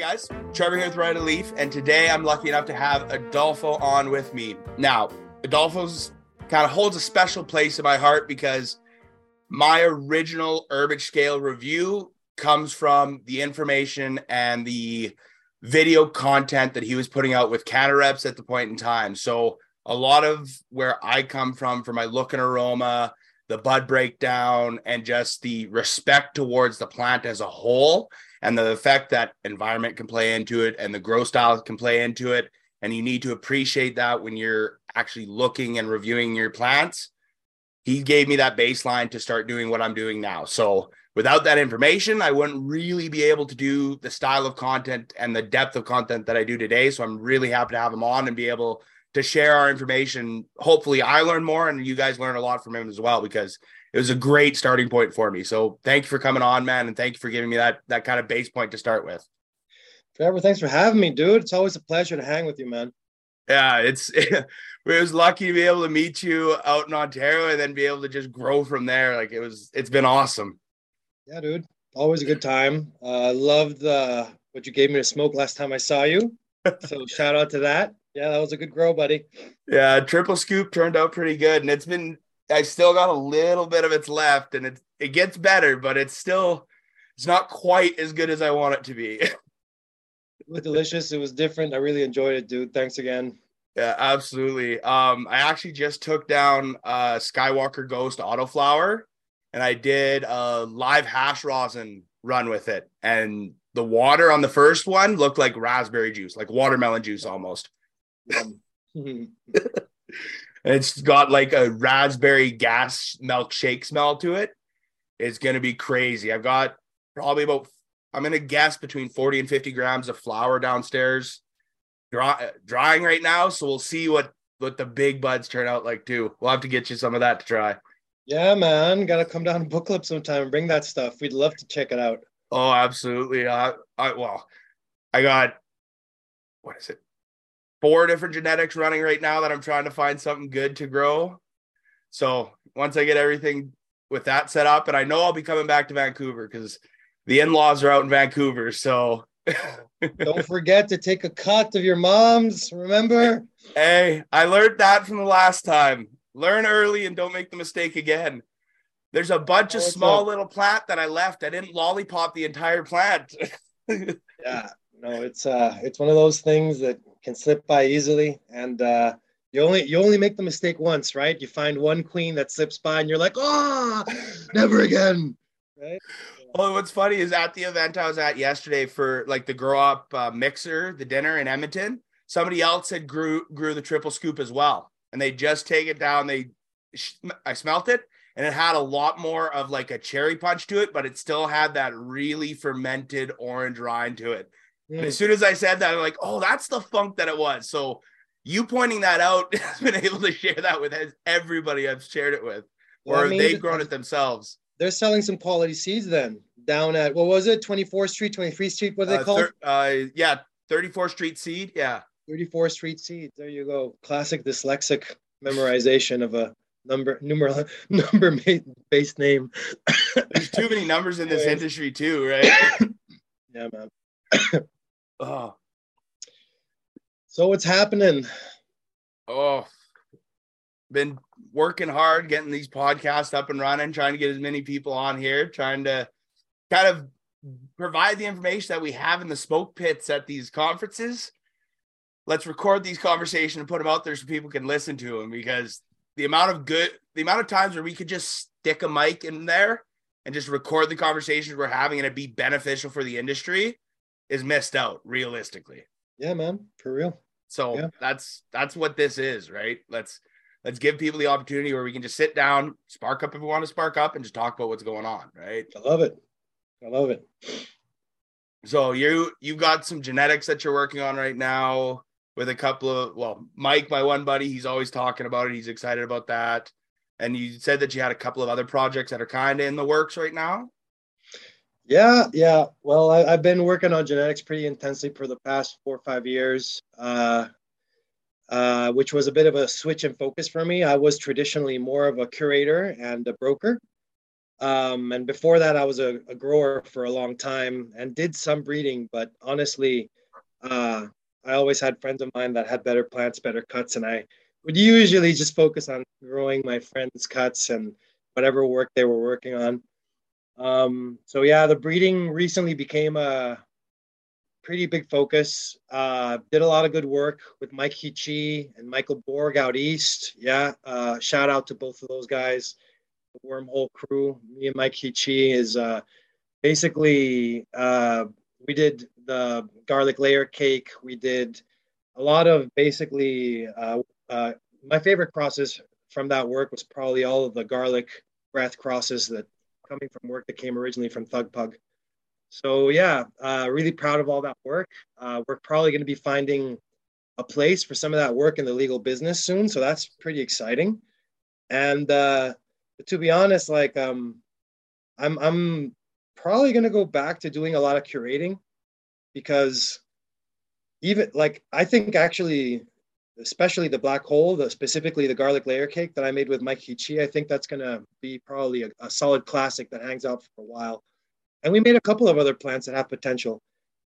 Hey guys, Trevor here with Ride a Leaf, and today I'm lucky enough to have Adolfo on with me. Now, Adolfo's kind of holds a special place in my heart because my original Herbage Scale review comes from the information and the video content that he was putting out with CannaReps at the point in time. So a lot of where I come from for my look and aroma, the bud breakdown, and just the respect towards the plant as a whole, and the effect that environment can play into it and the grow style can play into it. And you need to appreciate that when you're actually looking and reviewing your plants. He gave me that baseline to start doing what I'm doing now. So without that information, I wouldn't really be able to do the style of content and the depth of content that I do today. So I'm really happy to have him on and be able to share our information. Hopefully, I learn more and you guys learn a lot from him as well because it was a great starting point for me. So thank you for coming on, man, and thank you for giving me that that kind of base point to start with. Trevor, thanks for having me, dude. It's always a pleasure to hang with you, man. Yeah, it's it was lucky to be able to meet you out in Ontario and then be able to just grow from there. Like it was, it's been awesome. Yeah, dude. Always a good time. Uh, loved uh, what you gave me to smoke last time I saw you. So shout out to that. Yeah, that was a good grow, buddy. Yeah, triple scoop turned out pretty good, and it's been. I still got a little bit of its left, and it it gets better, but it's still it's not quite as good as I want it to be. it was delicious. It was different. I really enjoyed it, dude. Thanks again. Yeah, absolutely. Um, I actually just took down uh Skywalker Ghost Autoflower, and I did a live hash rosin run with it, and the water on the first one looked like raspberry juice, like watermelon juice almost. it's got like a raspberry gas milkshake smell to it. It's gonna be crazy. I've got probably about I'm gonna guess between 40 and 50 grams of flour downstairs, dry, drying right now. So we'll see what what the big buds turn out like too. We'll have to get you some of that to try. Yeah, man, gotta come down to book club sometime and bring that stuff. We'd love to check it out. Oh, absolutely. Uh, I well, I got what is it? Four different genetics running right now that I'm trying to find something good to grow. So once I get everything with that set up, and I know I'll be coming back to Vancouver because the in-laws are out in Vancouver. So don't forget to take a cut of your mom's. Remember? Hey, I learned that from the last time. Learn early and don't make the mistake again. There's a bunch oh, of small up? little plant that I left. I didn't lollipop the entire plant. yeah, no, it's uh, it's one of those things that can slip by easily, and uh, you only you only make the mistake once, right? You find one queen that slips by, and you're like, oh, never again, right? Well, what's funny is at the event I was at yesterday for like the grow up uh, mixer, the dinner in Edmonton, somebody else had grew grew the triple scoop as well, and they just take it down. They I smelt it, and it had a lot more of like a cherry punch to it, but it still had that really fermented orange rind to it. Mm. as soon as I said that, I'm like, oh, that's the funk that it was. So you pointing that out has been able to share that with everybody I've shared it with, or well, they've grown it themselves. They're selling some quality seeds then down at what was it, 24th Street, 23rd Street? What are they uh, called? Thir- uh, yeah, 34th Street Seed. Yeah, 34th Street Seed. There you go. Classic dyslexic memorization of a number number number based name. There's too many numbers in this industry too, right? yeah, man. Oh. So what's happening? Oh, been working hard getting these podcasts up and running, trying to get as many people on here, trying to kind of provide the information that we have in the smoke pits at these conferences. Let's record these conversations and put them out there so people can listen to them because the amount of good, the amount of times where we could just stick a mic in there and just record the conversations we're having and it'd be beneficial for the industry is missed out realistically. Yeah, man, for real. So yeah. that's that's what this is, right? Let's let's give people the opportunity where we can just sit down, spark up if we want to spark up, and just talk about what's going on, right? I love it. I love it. So you you've got some genetics that you're working on right now with a couple of well, Mike, my one buddy, he's always talking about it. He's excited about that. And you said that you had a couple of other projects that are kind of in the works right now. Yeah, yeah. Well, I, have been working on genetics pretty intensely for the past four or five years, uh, uh, which was a bit of a switch in focus for me. I was traditionally more of a curator and a broker. Um, and before that, I was a, a, grower for a long time and did some breeding. But honestly, uh, I always had friends of mine that had better plants, better cuts, and I would usually just focus on growing my friends' cuts and whatever work they were working on. Um, so yeah, the breeding recently became a pretty big focus. Uh, did a lot of good work with Mike Hichi and Michael Borg out east. Yeah, uh, shout out to both of those guys the wormhole crew. Me and Mike Hichi is uh, basically uh, we did the garlic layer cake. We did a lot of basically uh, uh, my favorite crosses from that work was probably all of the garlic breath crosses that coming from work that came originally from Thug Pug. So yeah, uh, really proud of all that work. Uh, we're probably going to be finding a place for some of that work in the legal business soon, so that's pretty exciting. And uh, to be honest, like um, I'm I'm probably gonna go back to doing a lot of curating because even like I think actually, especially the black hole, the specifically the garlic layer cake that I made with Mike Hichi, I think that's gonna be probably a, a solid classic that hangs out for a while. And we made a couple of other plants that have potential,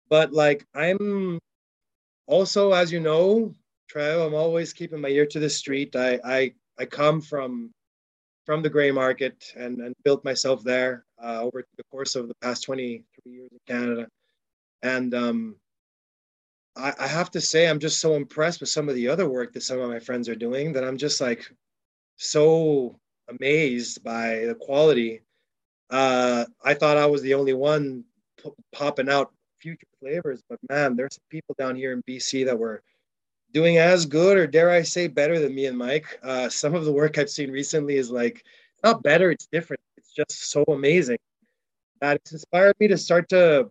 but like I'm also, as you know, Trev, I'm always keeping my ear to the street. I I I come from from the gray market and, and built myself there uh, over the course of the past 23 years in Canada. And um, I, I, have to say, I'm just so impressed with some of the other work that some of my friends are doing that I'm just like so amazed by the quality. Uh, I thought I was the only one p- popping out future flavors, but man, there's people down here in BC that were doing as good or dare I say better than me and Mike. Uh, some of the work I've seen recently is like not better, it's different. It's just so amazing that it's inspired me to start to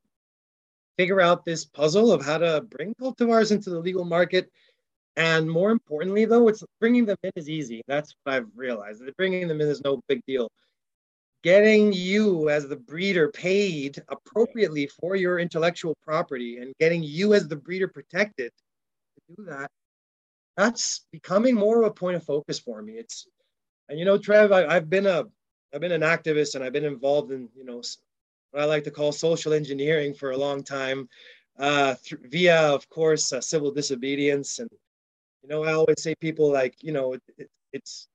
figure out this puzzle of how to bring cultivars into the legal market. And more importantly, though, it's bringing them in is easy. That's what I've realized. Bringing them in is no big deal. Getting you as the breeder paid appropriately for your intellectual property and getting you as the breeder protected to do that, that's becoming more of a point of focus for me. It's, and you know, Trev, I, I've been a, I've been an activist and I've been involved in, you know, what I like to call social engineering for a long time, uh, th- via, of course, uh, civil disobedience. And, you know, I always say people like, you know, it, it, it's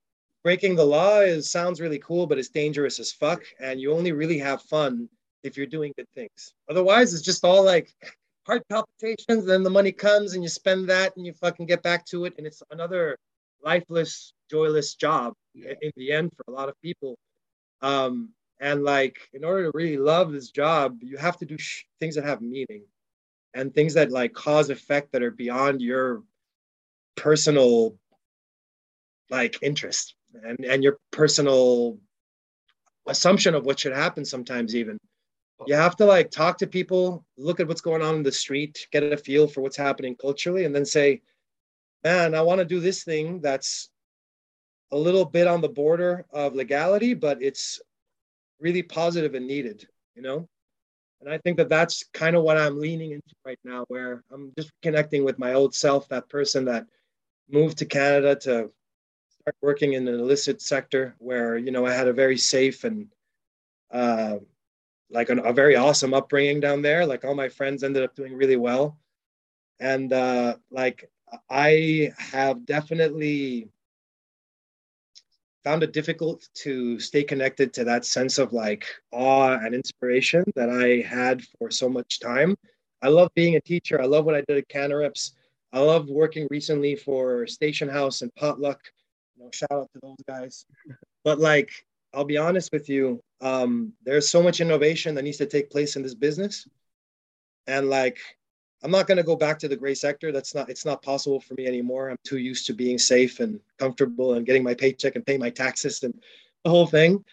breaking the law is sounds really cool, but it's dangerous as fuck. And you only really have fun if you're doing good things. Otherwise, it's just all like heart palpitations, then the money comes and you spend that and you fucking get back to it. And it's another lifeless, joyless job yeah. in the end for a lot of people. Um, and like, in order to really love this job, you have to do sh- things that have meaning and things that like cause effect that are beyond your personal like interest and, and your personal assumption of what should happen sometimes even. You oh. have to like talk to people, look at what's going on in the street, get a feel for what's happening culturally, and then say, man, I want to do this thing that's a little bit on the border of legality, but it's really positive and needed, you know? And I think that that's kind of what I'm leaning into right now, where I'm just connecting with my old self, that person that moved to Canada to start working in an illicit sector where, you know, I had a very safe and uh, like an, a very awesome upbringing down there. Like all my friends ended up doing really well. And uh, like I have definitely found it difficult to stay connected to that sense of like awe and inspiration that I had for so much time. I love being a teacher. I love what I did at CannaReps. I love working recently for Station House and Potluck. You know, shout out to those guys. But like, I'll be honest with you, um, there's so much innovation that needs to take place in this business and like i'm not going to go back to the gray sector that's not it's not possible for me anymore i'm too used to being safe and comfortable and getting my paycheck and paying my taxes and the whole thing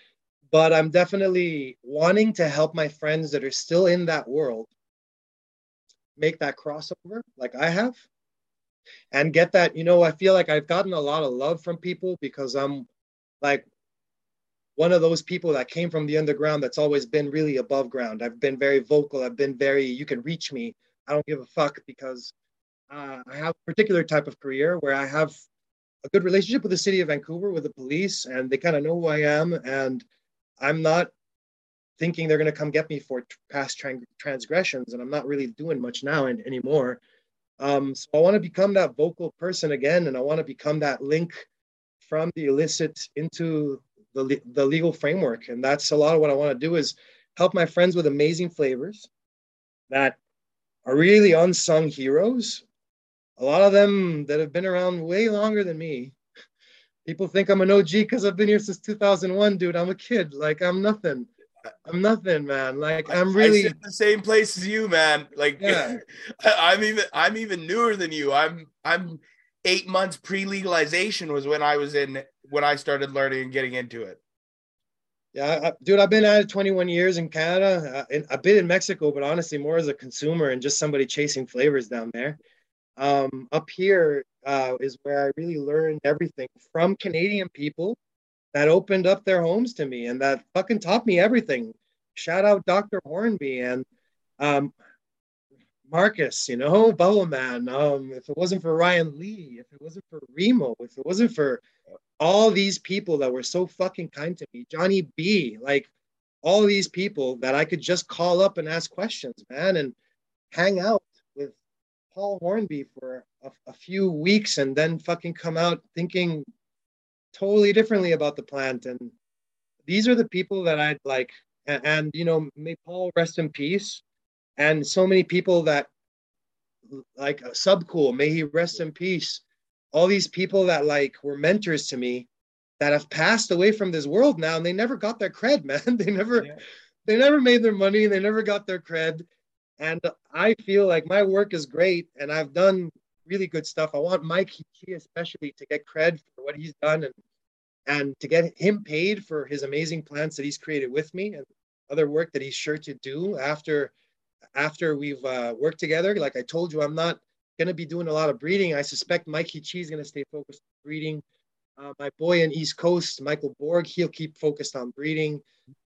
but i'm definitely wanting to help my friends that are still in that world make that crossover like i have and get that you know i feel like i've gotten a lot of love from people because i'm like one of those people that came from the underground that's always been really above ground. I've been very vocal. I've been very, you can reach me. I don't give a fuck because uh, I have a particular type of career where I have a good relationship with the city of Vancouver, with the police, and they kind of know who I am. And I'm not thinking they're going to come get me for past transgressions, and I'm not really doing much now and, anymore. Um, so I want to become that vocal person again, and I want to become that link from the illicit into the, the legal framework. And that's a lot of what I want to do is help my friends with amazing flavors that are really unsung heroes. A lot of them that have been around way longer than me. People think I'm an OG because I've been here since 2001, dude. I'm a kid. Like I'm nothing. I'm nothing, man. Like I'm really the same place as you, man. Like yeah. I'm even I'm even newer than you. I'm I'm eight months pre-legalization was when I was in when I started learning and getting into it. Yeah, I, dude, I've been at it 21 years in Canada. Uh, I've been in Mexico, but honestly, more as a consumer and just somebody chasing flavors down there. Um, up here uh, is where I really learned everything from Canadian people that opened up their homes to me and that fucking taught me everything. Shout out Dr. Hornby and um, Marcus, you know, Bubble Man. Um, if it wasn't for Ryan Lee, if it wasn't for Remo, if it wasn't for all these people that were so fucking kind to me, Johnny B, like all these people that I could just call up and ask questions, man, and hang out with Paul Hornby for a, a few weeks and then fucking come out thinking totally differently about the plant. And these are the people that I'd like, and, and you know, may Paul rest in peace. And so many people that like uh, Subcool, may he rest in peace all these people that like were mentors to me that have passed away from this world now and they never got their cred man. They never yeah. they never made their money. They never got their cred. And i feel like my work is great and i've done really good stuff. I want mike Hichi especially to get cred for what he's done and and to get him paid for his amazing plans that he's created with me and other work that he's sure to do after after we've uh, worked together. Like i told you i'm not going to be doing a lot of breeding. I suspect Mikey Chi is going to stay focused on breeding. Uh, my boy in East Coast, Michael Borg, he'll keep focused on breeding.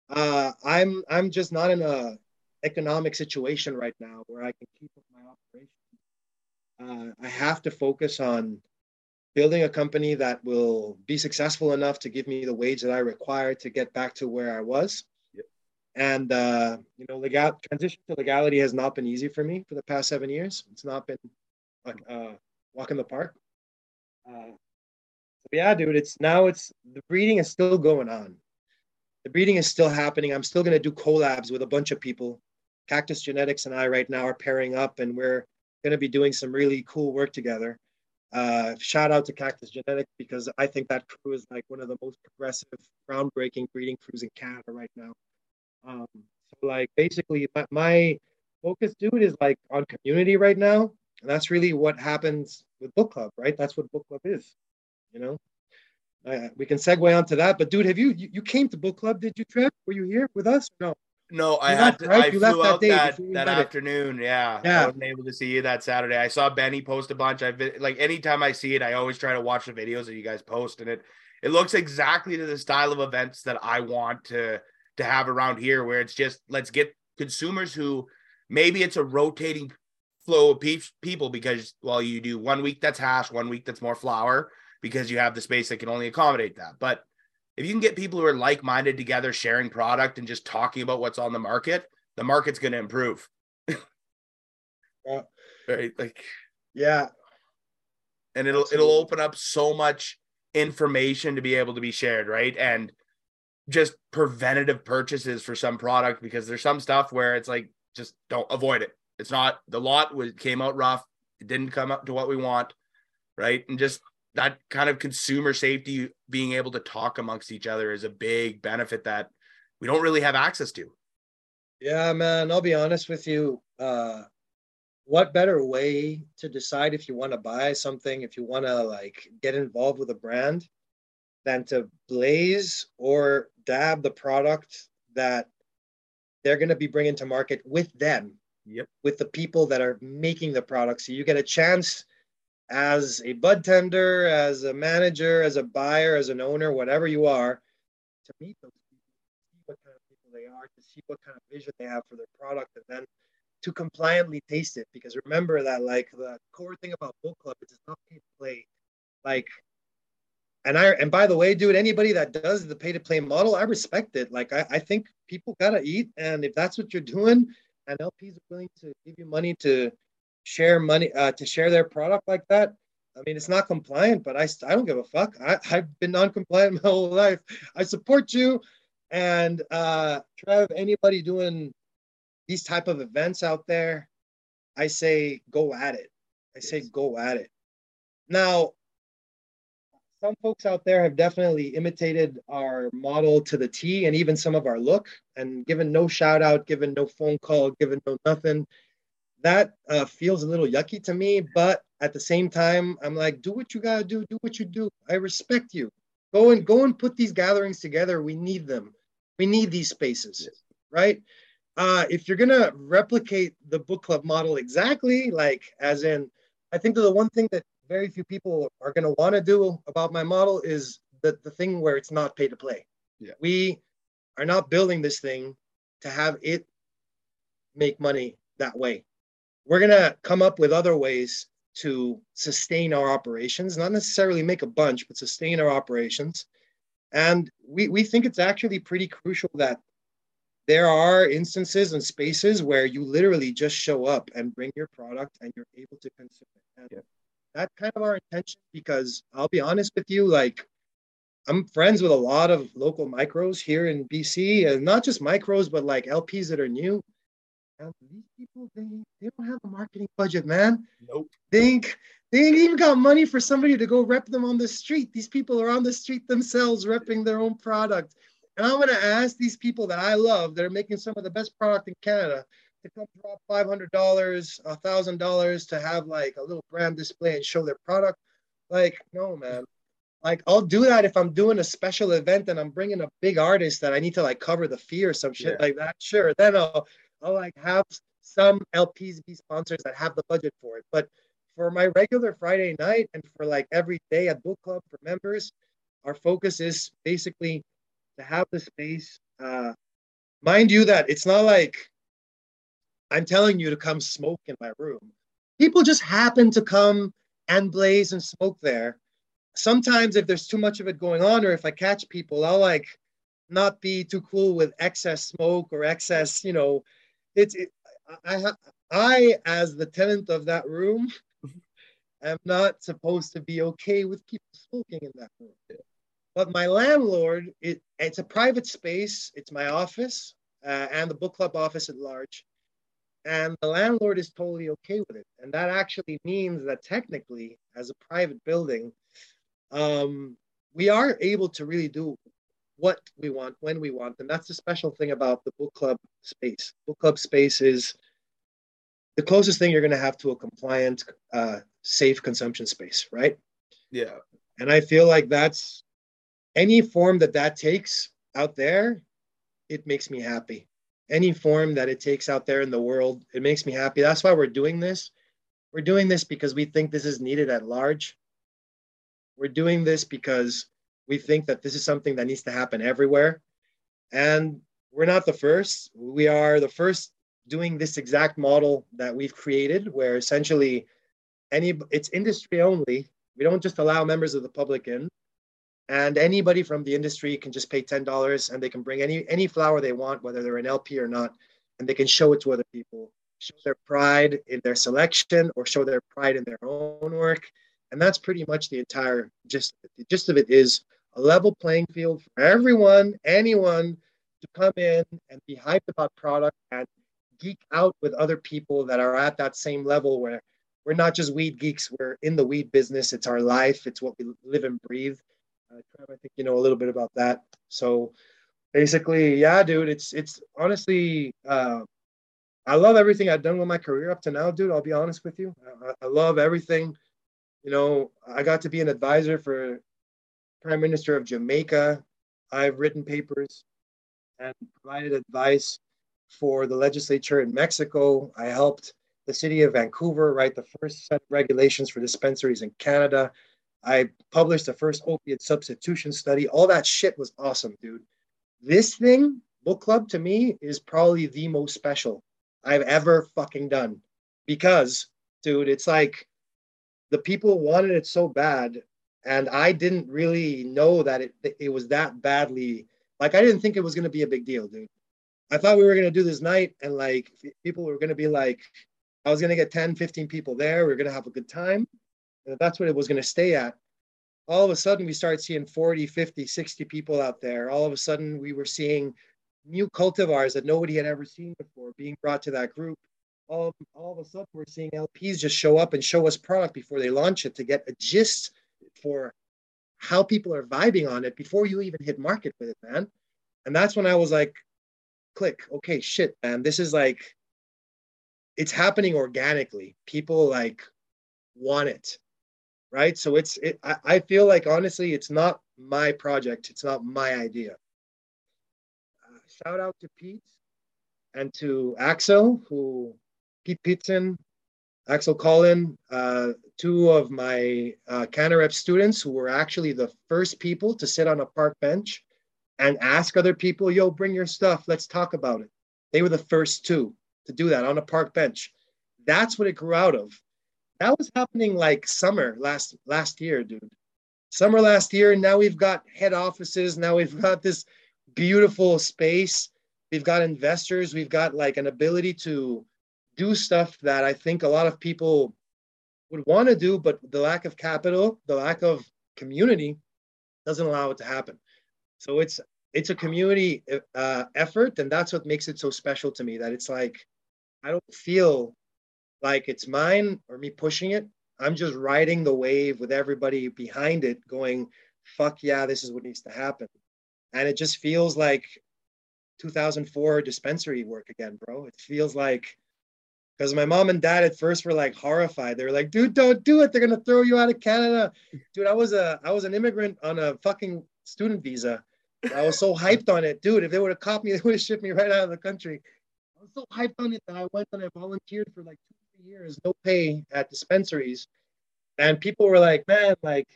Uh, I'm I'm just not in a economic situation right now where I can keep up my operation. Uh, I have to focus on building a company that will be successful enough to give me the wage that I require to get back to where I was. Yep. And uh, you know, legal transition to legality has not been easy for me for the past seven years. It's not been like uh, walk in the park. Uh, so yeah, dude, it's now it's the breeding is still going on. The breeding is still happening. I'm still gonna do collabs with a bunch of people. Cactus Genetics and I right now are pairing up, and we're gonna be doing some really cool work together. Uh, shout out to Cactus Genetics because I think that crew is like one of the most progressive, groundbreaking breeding crews in Canada right now. Um, so like basically, my, my focus, dude, is like on community right now and that's really what happens with book club, right? That's what book club is, you know. Uh, we can segue onto that, but dude, have you, you, you came to book club? Did you, Trev? Were you here with us? No. No, I had to, right? I you flew out that, that, that afternoon. Yeah. yeah. I wasn't able to see you that Saturday. I saw Benny post a bunch. I've been like anytime I see it, I always try to watch the videos that you guys post, and it it looks exactly to the style of events that I want to to have around here, where it's just let's get consumers who maybe it's a rotating flow of pe- people because well you do one week that's hash one week that's more flower because you have the space that can only accommodate that. But if you can get people who are like-minded together sharing product and just talking about what's on the market the market's going to improve. Yeah. right? Like yeah. and it'll Absolutely. it'll open up so much information to be able to be shared right? And just preventative purchases for some product because there's some stuff where it's like just don't avoid it it's not the lot was came out rough. It didn't come up to what we want, right? And just that kind of consumer safety, being able to talk amongst each other is a big benefit that we don't really have access to. Yeah, man. I'll be honest with you. Uh, what better way to decide if you want to buy something, if you want to like get involved with a brand, than to blaze or dab the product that they're going to be bringing to market with them yep. with the people that are making the product. So you get a chance as a bud tender, as a manager, as a buyer, as an owner, whatever you are, to meet those people, see what kind of people they are, to see what kind of vision they have for their product, and then to compliantly taste it. Because remember that, like the core thing about book club is it's not pay to play. Like and I and by the way, dude, anybody that does the pay to play model, I respect it. Like I, I think people gotta eat, and if that's what you're doing, and LPs are willing to give you money to share money uh, to share their product like that. I mean, it's not compliant, but I, I don't give a fuck. I, I've been non-compliant my whole life. I support you. And uh, Trev, anybody doing these type of events out there, I say go at it. I say go at it. Now, some folks out there have definitely imitated our model to the T and even some of our look and given no shout out, given no phone call, given no nothing. That uh, feels a little yucky to me, but at the same time, I'm like, do what you gotta do, do what you do. I respect you. Go and go and put these gatherings together. We need them. We need these spaces, right? Uh, if you're gonna replicate the book club model exactly, like as in, I think the one thing that very few people are gonna want to do about my model is the the thing where it's not pay to play. Yeah. We are not building this thing to have it make money that way. We're gonna come up with other ways to sustain our operations, not necessarily make a bunch, but sustain our operations. And we, we think it's actually pretty crucial that there are instances and spaces where you literally just show up and bring your product and you're able to consume it. And yeah. That's kind of our intention because I'll be honest with you, like I'm friends with a lot of local micros here in BC, and not just micros, but like LPs that are new. And these people, they, they don't have a marketing budget, man. Nope. They ain't, they ain't even got money for somebody to go rep them on the street. These people are on the street themselves repping their own product. And I'm going to ask these people that I love, that are making some of the best product in Canada, to come drop $500, $1,000 to have like a little brand display and show their product. Like, no, man. Like, I'll do that if I'm doing a special event and I'm bringing a big artist that I need to like cover the fee or some shit yeah. like that. Sure. Then I'll, I'll like have some LPs be sponsors that have the budget for it. But for my regular Friday night and for like every day at book club for members, our focus is basically to have the space. Uh, mind you, that it's not like I'm telling you to come smoke in my room. People just happen to come and blaze and smoke there. Sometimes, if there's too much of it going on, or if I catch people, I'll like not be too cool with excess smoke or excess, you know, it's it, I I as the tenant of that room am not supposed to be okay with people smoking in that room. But my landlord, it, it's a private space. It's my office uh, and the book club office at large. And the landlord is totally okay with it. And that actually means that technically, as a private building, um, we are able to really do what we want when we want. And that's the special thing about the book club space. Book club space is the closest thing you're going to have to a compliant uh, safe consumption space right? Yeah. And i feel like that's any form that that takes out there it makes me happy any form that it takes out there in the world it makes me happy that's why we're doing this we're doing this because we think this is needed at large we're doing this because we think that this is something that needs to happen everywhere. And we're not the first. We are the first doing this exact model that we've created, where essentially any it's industry only. We don't just allow members of the public in. And anybody from the industry can just pay $10 and they can bring any any flower they want, whether they're an LP or not, and they can show it to other people, show their pride in their selection or show their pride in their own work. And that's pretty much the entire gist. The gist of it is a level playing field for everyone, anyone to come in and be hyped about product and geek out with other people that are at that same level where we're not just weed geeks, we're in the weed business. It's our life, it's what we live and breathe. I think you know a little bit about that. So basically, yeah, dude, it's it's honestly uh, I love everything I've done with my career up to now, dude. I'll be honest with you. I, I love everything. You know, I got to be an advisor for Prime Minister of Jamaica. I've written papers and provided advice for the legislature in Mexico. I helped the city of Vancouver write the first set of regulations for dispensaries in Canada. I published the first opiate substitution study. All that shit was awesome, dude. This thing, book club, to me is probably the most special I've ever fucking done because, dude, it's like the people wanted it so bad and I didn't really know that it it was that badly. Like I didn't think it was gonna be a big deal, dude. I thought we were gonna do this night, and like people were gonna be like, I was gonna get 10, 15 people there. We are gonna have a good time. That's what it was gonna stay at. All of a sudden, we started seeing 40, 50, 60 people out there. All of a sudden, we were seeing new cultivars that nobody had ever seen before being brought to that group. All, all of a sudden, we're seeing LPs just show up and show us product before they launch it to get a gist for how people are vibing on it before you even hit market with it, man. And that's when I was like, click, okay, shit, man, this is like, it's happening organically. People like want it, right? So it's, it, I, I feel like honestly, it's not my project, it's not my idea. Uh, shout out to Pete and to Axel, who Pete Pitson, Axel Collin, uh, two of my uh, CannaRep students who were actually the first people to sit on a park bench and ask other people, yo, bring your stuff, let's talk about it. They were the first two to do that on a park bench. That's what it grew out of. That was happening like summer last last year, dude. Summer last year, and now we've got head offices. Now we've got this beautiful space. We've got investors. We've got like an ability to do stuff that I think a lot of people would want to do, but the lack of capital, the lack of community doesn't allow it to happen. So it's it's a community uh, effort, and that's what makes it so special to me. That it's like I don't feel like it's mine or me pushing it. I'm just riding the wave with everybody behind it, going, "Fuck yeah, this is what needs to happen," and it just feels like 2004 dispensary work again, bro. It feels like because my mom and dad at first were like horrified. They were like, "Dude, don't do it. They're gonna throw you out of Canada." Dude, I was a I was an immigrant on a fucking student visa. I was so hyped on it, dude. If they would have caught me, they would have shipped me right out of the country. I was so hyped on it that I went and I volunteered for like two, years, no pay at dispensaries, and people were like, "Man, like."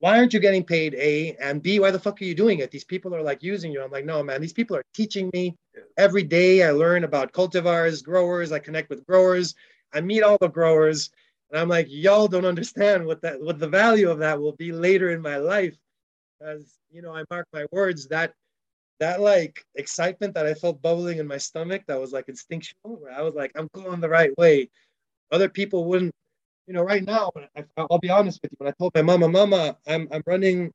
Why aren't you getting paid? A and B, why the fuck are you doing it? These people are like using you. I'm like, no, man, these people are teaching me every day I learn about cultivars, growers. I connect with growers. I meet all the growers, and I'm like, y'all don't understand what that what the value of that will be later in my life. As you know, I mark my words that that like excitement that I felt bubbling in my stomach that was like instinctual. Where I was like, I'm going the right way. Other people wouldn't. You know, right now, I, I'll be honest with you. When I told my mama, "Mama, I'm I'm running,"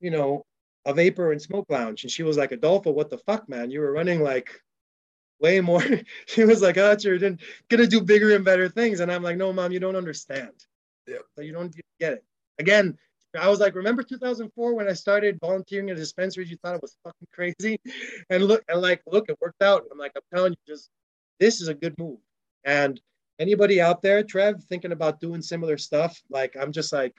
you know, a vapor and smoke lounge. And she was like, Adolfo, what the fuck, man? You were running like way more. she was like, ah, oh, you're gonna do bigger and better things. And I'm like, no, mom, you don't understand. Yeah. So you don't get it. Again, I was like, remember 2004 when I started volunteering at dispensaries? You thought it was fucking crazy, and look, and like, look, it worked out. I'm like, I'm telling you, just this is a good move. And anybody out there, Trev, thinking about doing similar stuff, like, I'm just like,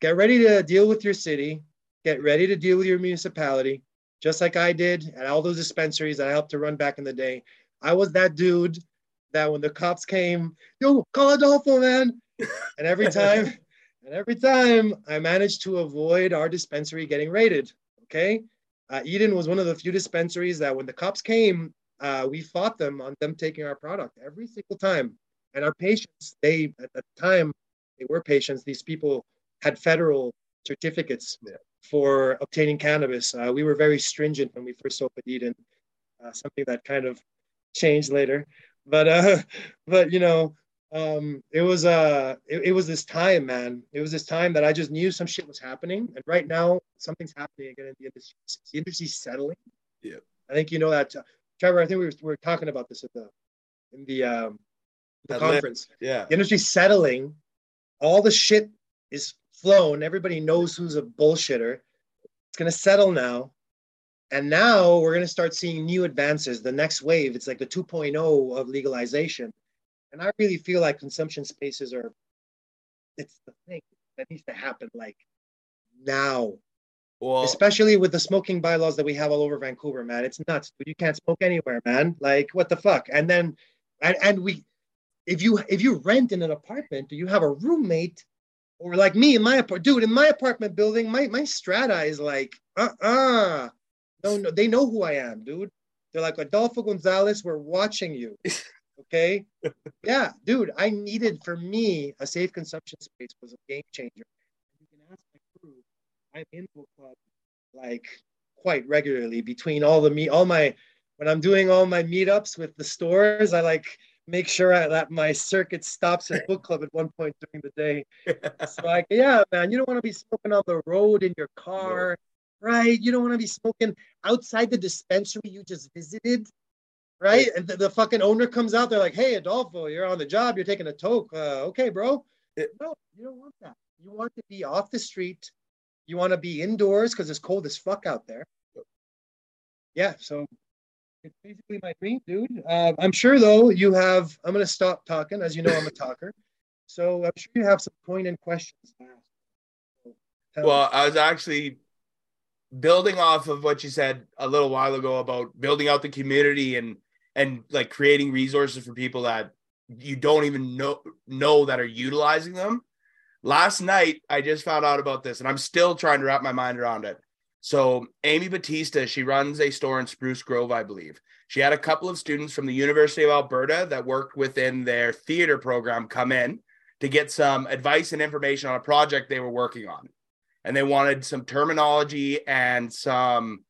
get ready to deal with your city, get ready to deal with your municipality, just like I did at all those dispensaries that I helped to run back in the day. I was that dude that when the cops came, yo, call Adolfo, man. And every time, and every time I managed to avoid our dispensary getting raided. Okay. Uh, Eden was one of the few dispensaries that when the cops came, uh, we fought them on them taking our product every single time. And our patients, they at the time, they were patients. These people had federal certificates for obtaining cannabis. Uh, we were very stringent when we first opened Eden, uh, something that kind of changed later. But uh, but you know, um, it was uh, it, it, was this time, man. It was this time that I just knew some shit was happening, and right now something's happening again in the industry. The industry's settling. Yeah, I think you know that, uh, Trevor. I think we were, we were talking about this at the in the um, the conference. Yeah, the industry's settling. All the shit is flown. Everybody knows who's a bullshitter. It's going to settle now. And now we're going to start seeing new advances. The next wave, it's like the 2.0 of legalization. And I really feel like consumption spaces are, it's the thing that needs to happen like now. Well, especially with the smoking bylaws that we have all over Vancouver, man. It's nuts. You can't smoke anywhere, man. Like what the fuck? And then, and, and we, if you if you rent in an apartment, do you have a roommate or like me in my apartment, dude, in my apartment building, my my strata is like, uh-uh. No, no, they know who I am, dude. They're like Adolfo Gonzalez, we're watching you. Okay. yeah, dude, I needed for me a safe consumption space was a game changer. You can ask my crew. I'm in book club like quite regularly between all the me all my when I'm doing all my meetups with the stores. I like make sure I, that my circuit stops at book club at one point during the day. it's like, yeah, man, you don't want to be smoking on the road in your car, right? You don't want to be smoking outside the dispensary you just visited, right? And the, the, fucking owner comes out, they're like, hey, Adolfo, you're on the job, you're taking a toke. Uh, okay, bro. It, no, you don't want that. You want to be off the street. You want to be indoors because it's cold as fuck out there. Yeah, so it's basically my dream, dude. Uh, I'm sure though you have. I'm gonna stop talking, as you know I'm a talker. So I'm sure you have some poignant questions. well, I was actually building off of what you said a little while ago about building out the community and and like creating resources for people that you don't even know know that are utilizing them. Last night I just found out about this and I'm still trying to wrap my mind around it. So Amy Batista, she runs a store in Spruce Grove, I believe. She had a couple of students from the University of Alberta that worked within their theater program come in to get some advice and information on a project they were working on. And they wanted some terminology and some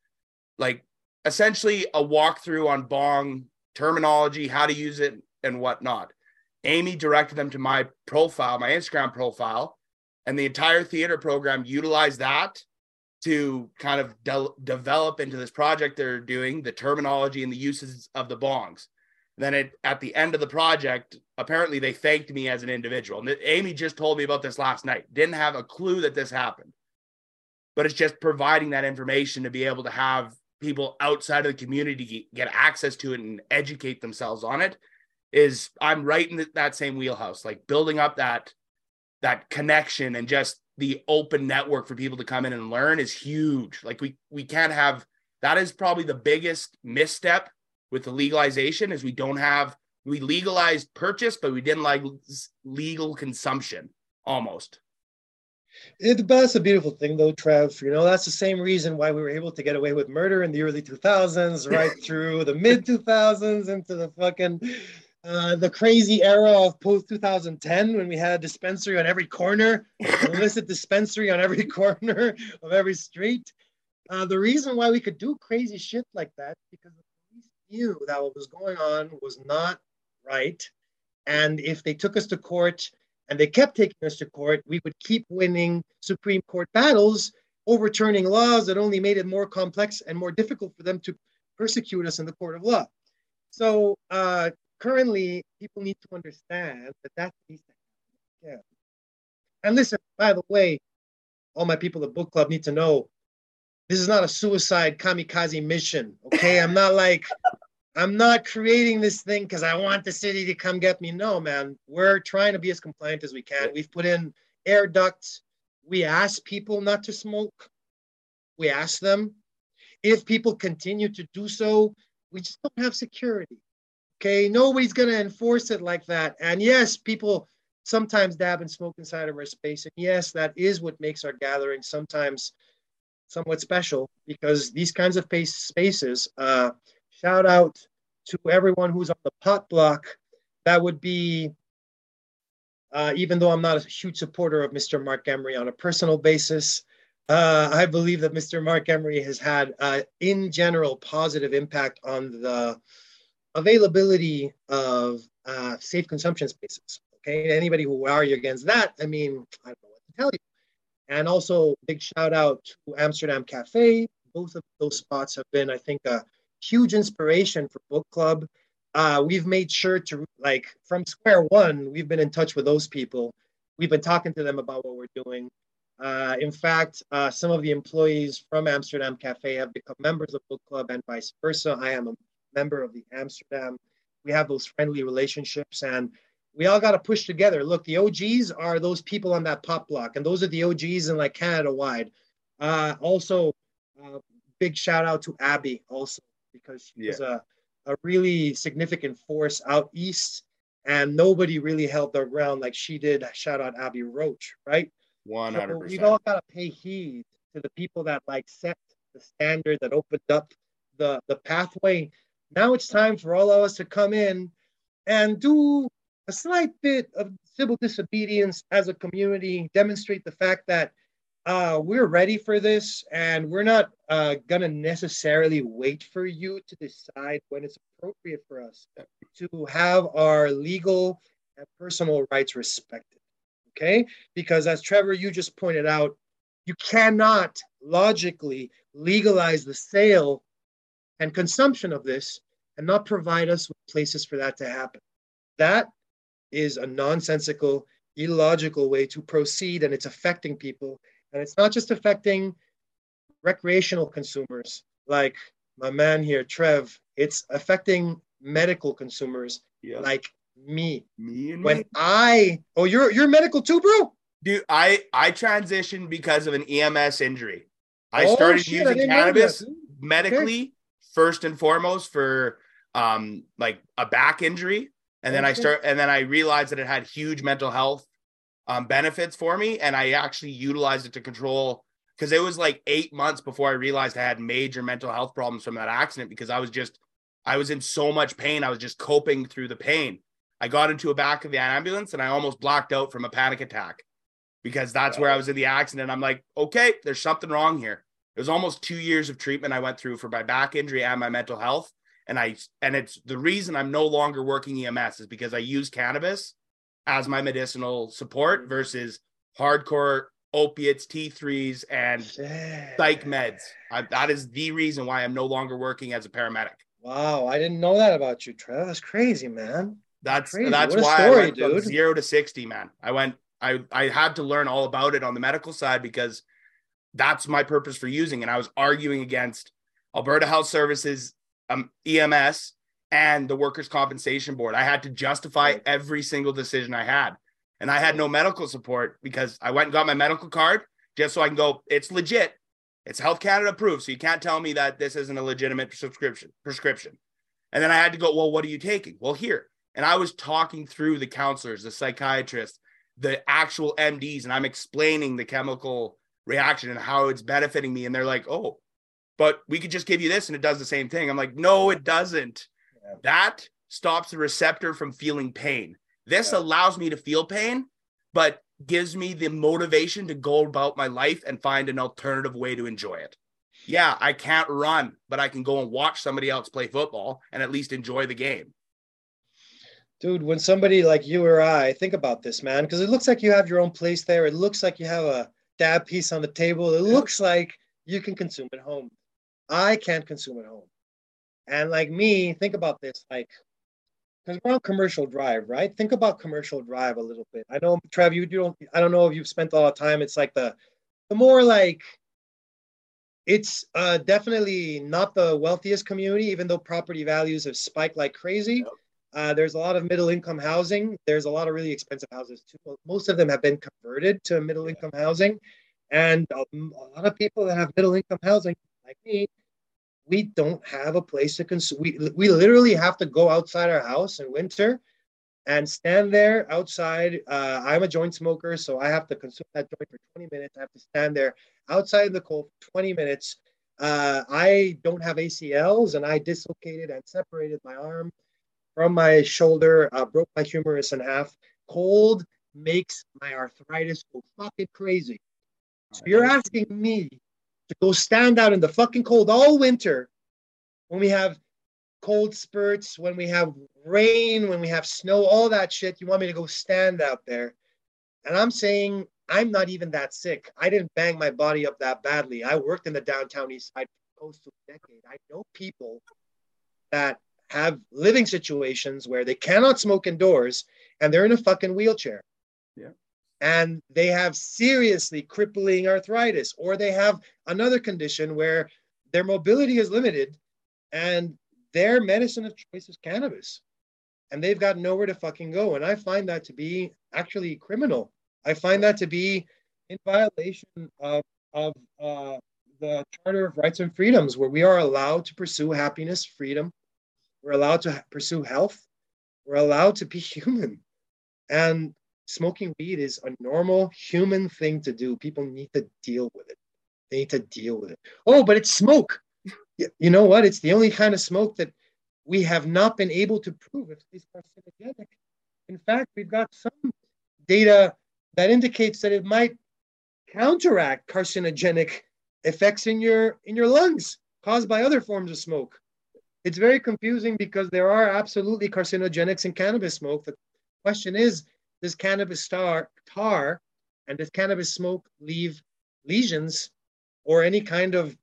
like essentially a walkthrough on bong terminology, how to use it and whatnot. Amy directed them to my profile, my Instagram profile, and the entire theater program utilized that to kind of de- develop into this project they're doing the terminology and the uses of the bongs. Then it, at the end of the project, apparently they thanked me as an individual. And Amy just told me about this last night. Didn't have a clue that this happened. But it's just providing that information to be able to have people outside of the community get access to it and educate themselves on it is I'm right in that same wheelhouse, like building up that that connection and just the open network for people to come in and learn is huge. Like we we can't have that is probably the biggest misstep with the legalization is we don't have we legalized purchase, but we didn't like legal consumption almost. It, but that's a beautiful thing, though, Trev. You know, that's the same reason why we were able to get away with murder in the early 2000s, right through the mid 2000s into the fucking uh, the crazy era of post 2010 when we had a dispensary on every corner, illicit dispensary on every corner of every street. Uh, the reason why we could do crazy shit like that because the police knew that what was going on was not right. And if they took us to court and they kept taking us to court, we would keep winning Supreme Court battles, overturning laws that only made it more complex and more difficult for them to persecute us in the court of law. So uh, currently people need to understand that that needs to. Yeah. And listen, by the way, all my people at book club need to know this is not a suicide kamikaze mission. Okay. I'm not like I'm not creating this thing because I want the city to come get me. No, man. We're trying to be as compliant as we can. We've put in air ducts. We ask people not to smoke. We ask them. If people continue to do so, we just don't have security. Okay, nobody's going to enforce it like that. And yes, people sometimes dab and smoke inside of our space. And yes, that is what makes our gathering sometimes somewhat special because these kinds of spaces, uh, shout out to everyone who's on the pot block. That would be, uh, even though I'm not a huge supporter of Mr. Marc Emery on a personal basis, uh, I believe that Mr. Marc Emery has had, uh, in general, positive impact on the availability of uh, safe consumption spaces. Okay, anybody who argue against that, I mean, I don't know what to tell you. And also, big shout out to Amsterdam Cafe. Both of those spots have been, I think, huge inspiration for book club. Uh, we've made sure to, like, from square one, we've been in touch with those people. We've been talking to them about what we're doing. Uh, in fact, uh, some of the employees from Amsterdam Cafe have become members of book club and vice versa. I am a member of the Amsterdam. We have those friendly relationships and we all got to push together. Look, the OGs are those people on that pop block, and those are the OGs in like Canada wide. Uh, also, uh, big shout out to Abi also because she yeah. was a, a really significant force out east, and nobody really held their ground like she did. Shout out Abi Roach, right? One hundred percent. We've all got to pay heed to the people that like set the standard that opened up the the pathway now it's time for all of us to come in and do a slight bit of civil disobedience as a community, demonstrate the fact that uh, we're ready for this and we're not uh, going to necessarily wait for you to decide when it's appropriate for us to have our legal and personal rights respected. Okay? Because as Trevor, you just pointed out, you cannot logically legalize the sale and consumption of this and not provide us with places for that to happen. That is a nonsensical, illogical way to proceed, and it's affecting people. And it's not just affecting recreational consumers like my man here, Trev. It's affecting medical consumers yeah. like me. Me and when me. I oh you're you're medical too, bro. Dude, I I transitioned because of an EMS injury. I oh, started shit, using I cannabis that, medically okay. first and foremost for um like a back injury and then okay. I start and then I realized that it had huge mental health um, benefits for me and I actually utilized it to control because it was like 8 months before I realized I had major mental health problems from that accident because I was just I was in so much pain I was just coping through the pain. I got into a back of the ambulance and I almost blacked out from a panic attack because that's where I was in the accident. I'm like, okay, there's something wrong here. It was almost two years of treatment I went through for my back injury and my mental health. And I and it's the reason I'm no longer working EMS is because I use cannabis as my medicinal support versus hardcore opiates, T3s, and psych meds. I, that is the reason why I'm no longer working as a paramedic. Wow, I didn't know that about you, Trev. That's crazy, man. That's crazy. that's why story, I went dude. from zero to sixty, man. I went I I had to learn all about it on the medical side because that's my purpose for using. And I was arguing against Alberta Health Services, um, EMS, and the Workers' Compensation Board. I had to justify every single decision I had, and I had no medical support because I went and got my medical card just so I can go. It's legit. It's Health Canada approved, so you can't tell me that this isn't a legitimate prescription. Prescription. And then I had to go. Well, what are you taking? Well, here. And I was talking through the counselors, the psychiatrists, the actual MDs and I'm explaining the chemical reaction and how it's benefiting me. And they're like, oh, but we could just give you this and it does the same thing. I'm like, no, it doesn't. That stops the receptor from feeling pain. This yeah. allows me to feel pain, but gives me the motivation to go about my life and find an alternative way to enjoy it. Yeah, I can't run, but I can go and watch somebody else play football and at least enjoy the game dude when somebody like you or i think about this man because it looks like you have your own place there it looks like you have a dab piece on the table it looks like you can consume at home i can't consume at home and like me think about this like because we're on commercial drive right think about commercial drive a little bit i know trev you, you don't i don't know if you've spent a lot of time it's like the the more like it's uh, definitely not the wealthiest community even though property values have spiked like crazy yep uh, there's a lot of middle income housing. There's a lot of really expensive houses too. Most of them have been converted to middle income housing. And a, a lot of people that have middle income housing, like me, we don't have a place to consume. We, we literally have to go outside our house in winter and stand there outside. Uh, I'm a joint smoker, so I have to consume that joint for 20 minutes. I have to stand there outside in the cold for 20 minutes. Uh, I don't have ACLs and I dislocated and separated my arm from my shoulder, uh, broke my humerus in half. Cold makes my arthritis go fucking crazy. So you're asking me to go stand out in the fucking cold all winter when we have cold spurts, when we have rain, when we have snow, all that shit. You want me to go stand out there? And I'm saying I'm not even that sick. I didn't bang my body up that badly. I worked in the downtown east side for close to a decade. I know people that have living situations where they cannot smoke indoors and they're in a fucking wheelchair. Yeah. And they have seriously crippling arthritis, or they have another condition where their mobility is limited and their medicine of choice is cannabis. And they've got nowhere to fucking go. And I find that to be actually criminal. I find that to be in violation of, of uh, the Charter of Rights and Freedoms, where we are allowed to pursue happiness, freedom, we're allowed to pursue health. We're allowed to be human. And smoking weed is a normal human thing to do. People need to deal with it. They need to deal with it. Oh, but it's smoke. You know what? It's the only kind of smoke that we have not been able to prove if it's carcinogenic. In fact, we've got some data that indicates that it might counteract carcinogenic effects in your in your lungs caused by other forms of smoke. It's very confusing because there are absolutely carcinogenics in cannabis smoke. The question is, does cannabis tar, tar and does cannabis smoke leave lesions or any kind of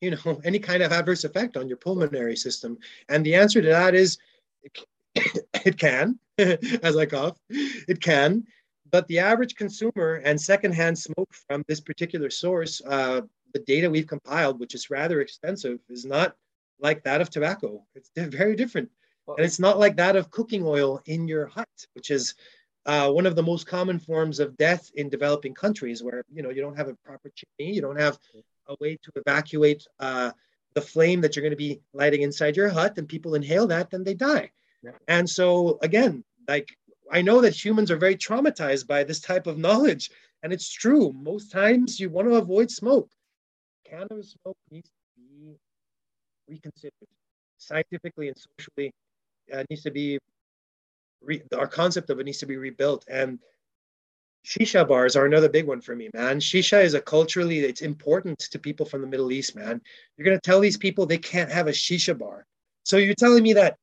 you know any kind of adverse effect on your pulmonary system? And the answer to that is it can as i cough it can. But the average consumer and secondhand smoke from this particular source uh, the data we've compiled which is rather extensive is not like that of tobacco. It's very different and it's not like that of cooking oil in your hut which is uh, one of the most common forms of death in developing countries where you know you don't have a proper chimney you don't have a way to evacuate uh, the flame that you're going to be lighting inside your hut and people inhale that then they die. Yeah. and so again like i know that humans are very traumatized by this type of knowledge and it's true. Most times you want to avoid smoke. Cannabis smoke needs to be reconsidered scientifically and socially uh, needs to be re- our concept of it needs to be rebuilt. And shisha bars are another big one for me, man. Shisha is a culturally, it's important to people from the Middle East, man. You're going to tell these people they can't have a shisha bar. So you're telling me that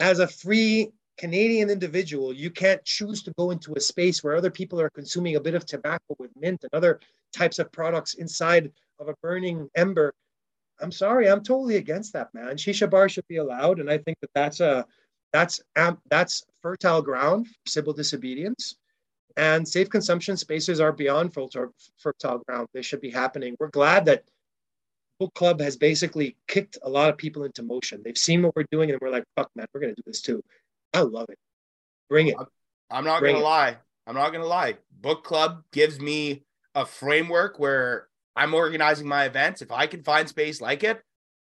as a free Canadian individual, you can't choose to go into a space where other people are consuming a bit of tobacco with mint and other types of products inside of a burning ember. I'm sorry, I'm totally against that, man. Shisha bars should be allowed, and I think that that's a that's that's fertile ground for civil disobedience. And safe consumption spaces are beyond fertile fertile ground. They should be happening. We're glad that Book Club has basically kicked a lot of people into motion. They've seen what we're doing and we're like, fuck, man, we're going to do this too. I love it. Bring it. I'm not going to lie. I'm not going to lie. Book Club gives me a framework where I'm organizing my events. If I can find space like it,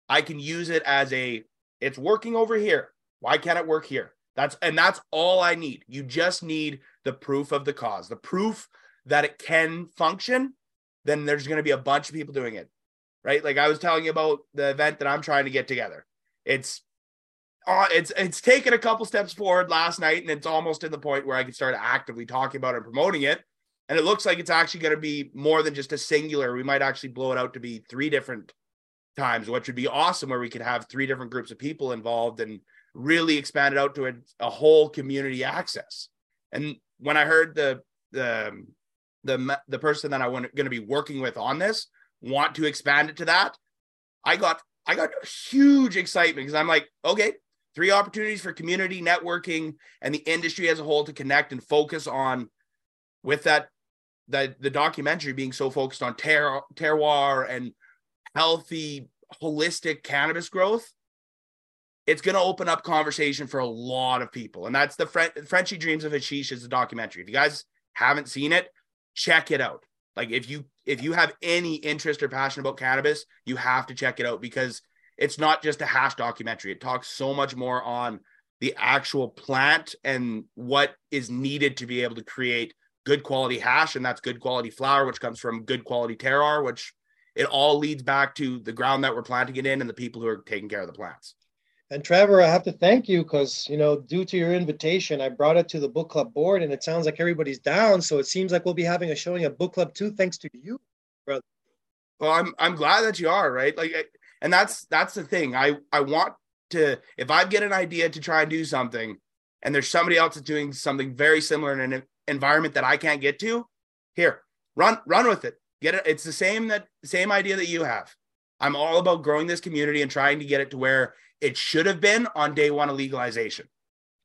I can use it as a, it's working over here. Why can't it work here? That's and that's all I need. You just need the proof of the cause, the proof that it can function. Then there's going to be a bunch of people doing it, right? Like I was telling you about the event that I'm trying to get together. It's uh, it's it's taken a couple steps forward last night, and it's almost in the point where I can start actively talking about and promoting it. And it looks like it's actually going to be more than just a singular. We might actually blow it out to be three different times, which would be awesome, where we could have three different groups of people involved and really expand it out to a, a whole community access. And when I heard the the um, the the person that I want going to be working with on this want to expand it to that, I got I got huge excitement because I'm like, okay, three opportunities for community networking and the industry as a whole to connect and focus on with that that the documentary being so focused on ter- terroir and healthy holistic cannabis growth it's going to open up conversation for a lot of people. And that's the Fre- Frenchy Dreams of Hashish is a documentary. If you guys haven't seen it, check it out. Like if you if you have any interest or passion about cannabis, you have to check it out because it's not just a hash documentary. It talks so much more on the actual plant and what is needed to be able to create good quality hash and that's good quality flower which comes from good quality terroir which it all leads back to the ground that we're planting it in and the people who are taking care of the plants and Trevor, I have to thank you because, you know, due to your invitation, I brought it to the book club board and it sounds like everybody's down. So it seems like we'll be having a showing at book club too, thanks to you, brother. Well, I'm I'm glad that you are, right? Like and that's that's the thing. I I want to if I get an idea to try and do something and there's somebody else that's doing something very similar and an environment that I can't get to, here, run run with it. Get it. It's the same that same idea that you have. I'm all about growing this community and trying to get it to where it should have been on day one of legalization.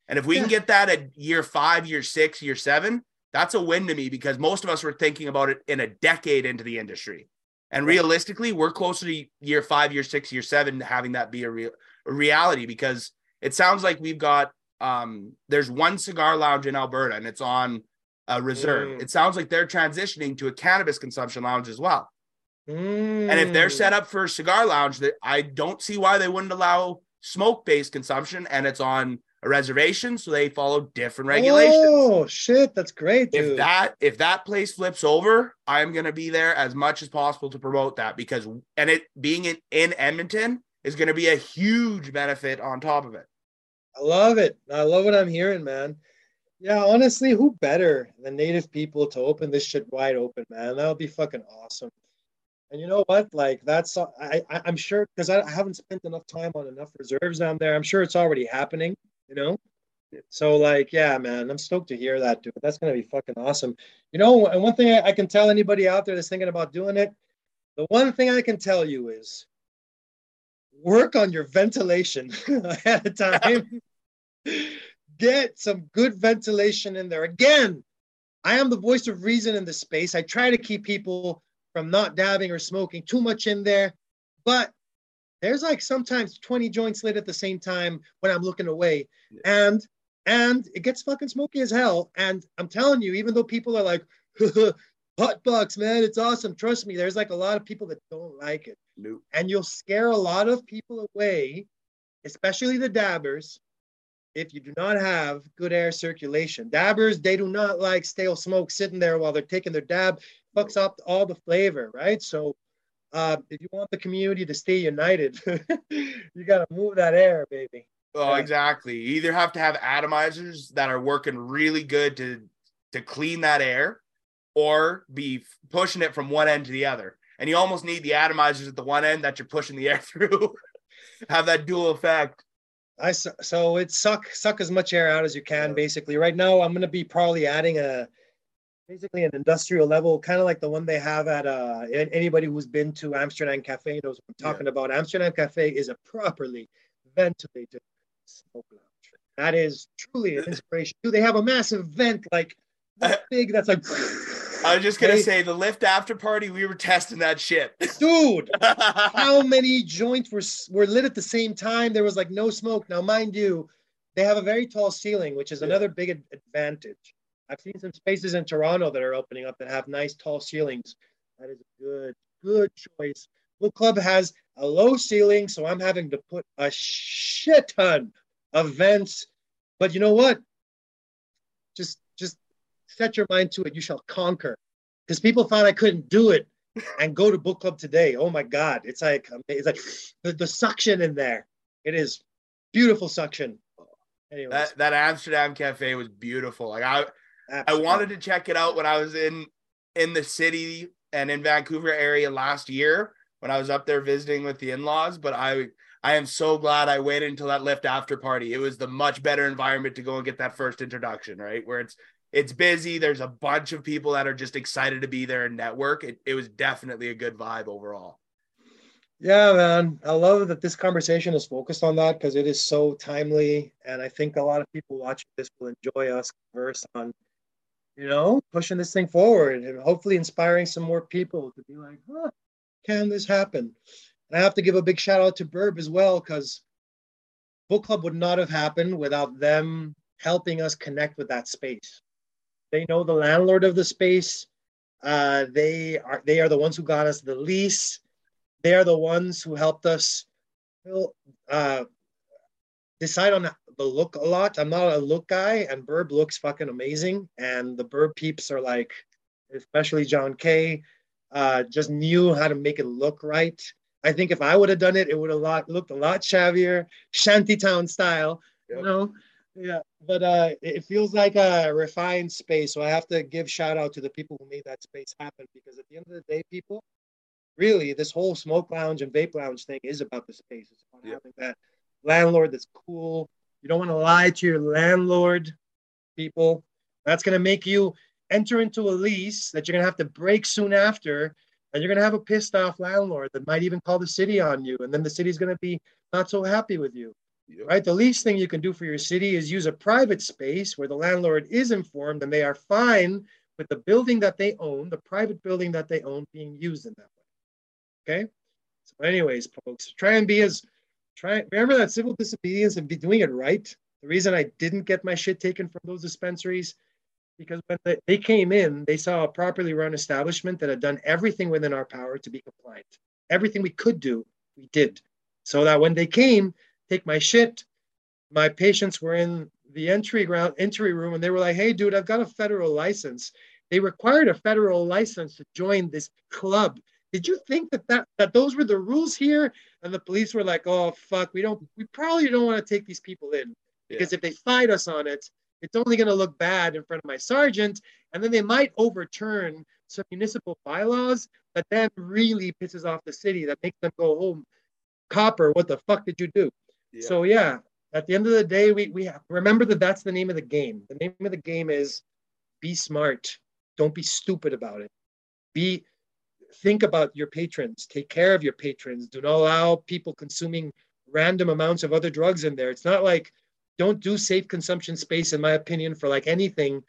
And if we yeah. can get that at year five, year six, year seven, that's a win to me because most of us were thinking about it in a decade into the industry. And realistically, we're closer to year five, year six, year seven, having that be a, real, a reality because it sounds like we've got um, there's one cigar lounge in Alberta and it's on a reserve. Mm. It sounds like they're transitioning to a cannabis consumption lounge as well. Mm. And if they're set up for a cigar lounge, that I don't see why they wouldn't allow smoke-based consumption, and it's on a reservation, so they follow different regulations. Oh shit, that's great. Dude. If that if that place flips over, I'm gonna be there as much as possible to promote that because and it being in, in Edmonton, is going to be a huge benefit on top of it. I love it. I love what I'm hearing, man. Yeah, honestly, who better than native people to open this shit wide open, man? That would be fucking awesome. And you know what? Like that's I, I am sure because I, I haven't spent enough time on enough reserves down there. I'm sure it's already happening. You know. So like, yeah, man, I'm stoked to hear that, dude. That's gonna be fucking awesome. You know, and one thing I, I can tell anybody out there that's thinking about doing it, the one thing I can tell you is work on your ventilation ahead of time. Get some good ventilation in there. Again, I am the voice of reason in this space. I try to keep people from not dabbing or smoking too much in there. But there's like sometimes 20 joints lit at the same time when I'm looking away. And and it gets fucking smoky as hell. And I'm telling you, even though people are like, hot box, man, it's awesome. Trust me, there's like a lot of people that don't like it. Nope. And you'll scare a lot of people away, especially the dabbers, if you do not have good air circulation. Dabbers, they do not like stale smoke sitting there while they're taking their dab fucks up all the flavor, right? So uh, if you want the community to stay united, you got to move that air, baby. Oh, yeah. exactly. You either have to have atomizers that are working really good to to clean that air, or be pushing it from one end to the other. And you almost need the atomizers at the one end that you're pushing the air through. have that dual effect. I so it suck suck as much air out as you can. Yeah. Basically, right now I'm gonna be probably adding a basically an industrial level, kind of like the one they have at uh, anybody who's been to Amsterdam Cafe knows what I'm talking yeah. about. Amsterdam Cafe is a properly ventilated smoke lounge. That is truly an inspiration. Do they have a massive vent like that big? That's like. I was just gonna say the lift after party. We were testing that shit, dude. how many joints were were lit at the same time? There was like no smoke. Now, mind you, they have a very tall ceiling, which is yeah. another big advantage. I've seen some spaces in Toronto that are opening up that have nice tall ceilings. That is a good, good choice. Book Club has a low ceiling, so I'm having to put a shit ton of vents. But you know what? Set your mind to it. You shall conquer. Because people thought I couldn't do it and go to book club today. Oh my God. It's like it's like the, the suction in there. It is beautiful suction. Anyways. That that Amsterdam cafe was beautiful. Like I Absolutely. I wanted to check it out when I was in in the city and in Vancouver area last year when I was up there visiting with the in-laws, but I I am so glad I waited until that lift after party. It was the much better environment to go and get that first introduction, right? Where it's it's busy. There's a bunch of people that are just excited to be there and network. It, it was definitely a good vibe overall. Yeah, man. I love that this conversation is focused on that because it is so timely. And I think a lot of people watching this will enjoy us converse on you know, pushing this thing forward and hopefully inspiring some more people to be like, huh, can this happen? And I have to give a big shout out to Burb as well, because book club would not have happened without them helping us connect with that space. They know the landlord of the space. Uh, they are they are the ones who got us the lease. They are the ones who helped us uh, decide on the look a lot. I'm not a look guy, and Burb looks fucking amazing. And the Burb peeps are like, especially John Kay, uh, just knew how to make it look right. I think if I would have done it, it would have looked a lot shabbier, shantytown style, yep. you know. Yeah, but uh, it feels like a refined space. So I have to give shout out to the people who made that space happen because at the end of the day, people, really, this whole smoke lounge and vape lounge thing is about the space. It's about yep. having that landlord that's cool, you don't want to lie to your landlord, people. That's going to make you enter into a lease that you're going to have to break soon after. And you're going to have a pissed off landlord that might even call the city on you. And then the city's going to be not so happy with you. Right? The least thing you can do for your city is use a private space where the landlord is informed and they are fine with the building that they own, the private building that they own, being used in that way. Okay? So, anyways, folks, try and be as try remember that civil disobedience and be doing it right. The reason I didn't get my shit taken from those dispensaries because when they came in, they saw a properly run establishment that had done everything within our power to be compliant. Everything we could do, we did. So that when they came, take my shit, my patients were in the entry ground entry room and they were like, "Hey, dude, I've got a federal license." They required a federal license to join this club did you think that, that that those were the rules here? And the police were like, oh fuck, we don't we probably don't want to take these people in because yeah. if they fight us on it, it's only going to look bad in front of my sergeant, and then they might overturn some municipal bylaws that then really pisses off the city that makes them go home. Copper, what the fuck did you do? So yeah, at the end of the day, we we have, remember that that's the name of the game. The name of the game is be smart. Don't be stupid about it. Be think about your patrons, take care of your patrons. Do not allow people consuming random amounts of other drugs in there. It's not like don't do safe consumption space, in my opinion, for like anything.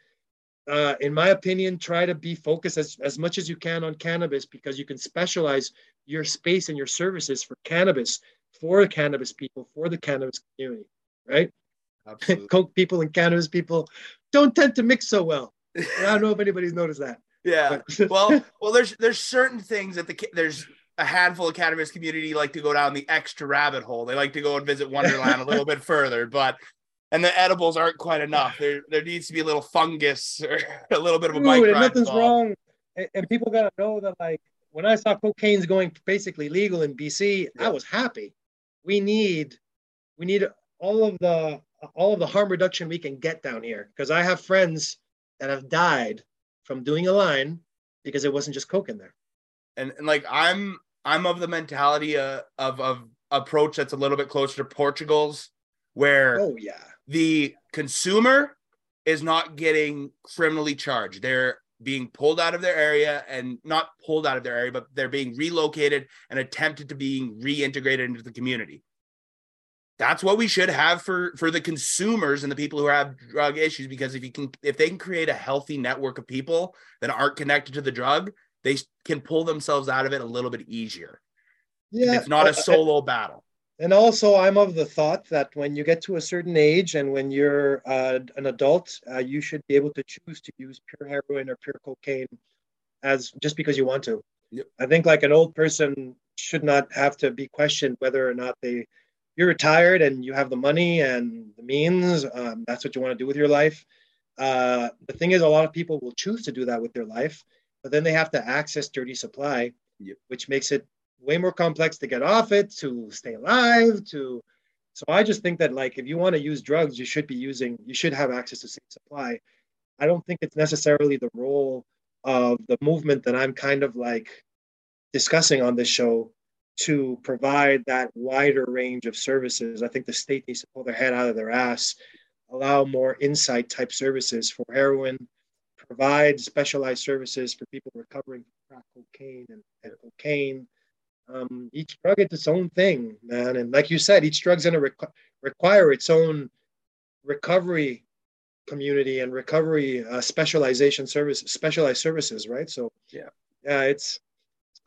Uh, in my opinion, try to be focused as, as much as you can on cannabis because you can specialize your space and your services for cannabis, for the cannabis people, for the cannabis community, right? Coke people and cannabis people don't tend to mix so well. I don't know if anybody's noticed that. Yeah. well, well, there's there's certain things that the there's a handful of cannabis community like to go down the extra rabbit hole. They like to go and visit Wonderland a little bit further, but and the edibles aren't quite enough. There there needs to be a little fungus or a little bit of a bike ride. Nothing's wrong, and, and people gotta know that like when I saw cocaine's going basically legal in BC, yeah. I was happy. We need we need all of the all of the harm reduction we can get down here because I have friends that have died from doing a line because it wasn't just coke in there. And, and like I'm I'm of the mentality uh, of of approach that's a little bit closer to Portugal's, where oh yeah, the consumer is not getting criminally charged. They're being pulled out of their area and not pulled out of their area, but they're being relocated and attempted to being reintegrated into the community. That's what we should have for for the consumers and the people who have drug issues because if you can if they can create a healthy network of people that aren't connected to the drug they can pull themselves out of it a little bit easier. Yeah it's not a solo uh, battle and also i'm of the thought that when you get to a certain age and when you're uh, an adult uh, you should be able to choose to use pure heroin or pure cocaine as just because you want to yep. i think like an old person should not have to be questioned whether or not they you're retired and you have the money and the means, um, that's what you want to do with your life. Uh, the thing is, a lot of people will choose to do that with their life, but then they have to access dirty supply, yep. which makes it way more complex to get off it, to stay alive, to. So I just think that like if you want to use drugs, you should be using, you should have access to safe supply. I don't think it's necessarily the role of the movement that I'm kind of like discussing on this show to provide that wider range of services. I think the state needs to pull their head out of their ass, allow more Insite type services for heroin, provide specialized services for people recovering from crack cocaine and, and cocaine. Um, each drug is its own thing, man. And like you said, each drug's going to requ- require its own recovery community and recovery uh, specialization service, specialized services, right? So yeah, yeah, it's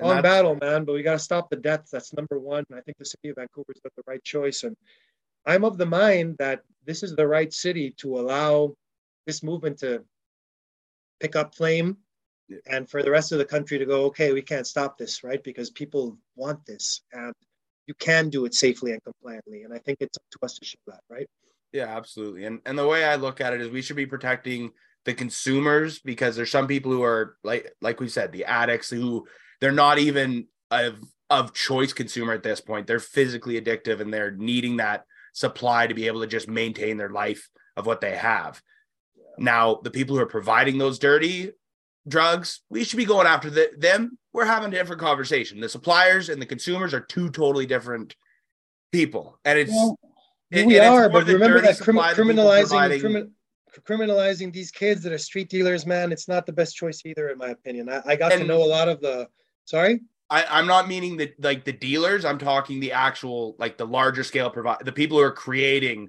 on battle, man. But we got to stop the deaths. That's number one. I think the city of Vancouver's got the right choice, and I'm of the mind that this is the right city to allow this movement to pick up flame, yeah. and for the rest of the country to go, okay, we can't stop this, right? Because people want this, and you can do it safely and compliantly. And I think it's up to us to show that, right? Yeah, absolutely. And and the way I look at it is we should be protecting the consumers because there's some people who are like like we said, the addicts who they're not even of of choice consumer at this point. They're physically addictive and they're needing that supply to be able to just maintain their life of what they have. Now, the people who are providing those dirty drugs, we should be going after the, them. We're having a different conversation. The suppliers and the consumers are two totally different people, and it's well, it, we are. But remember that crim- criminalizing crimin- criminalizing these kids that are street dealers, man, it's not the best choice either, in my opinion. I, I got and, to know a lot of the Sorry? I, I'm not meaning the like the dealers. I'm talking the actual like the larger scale provide the people who are creating.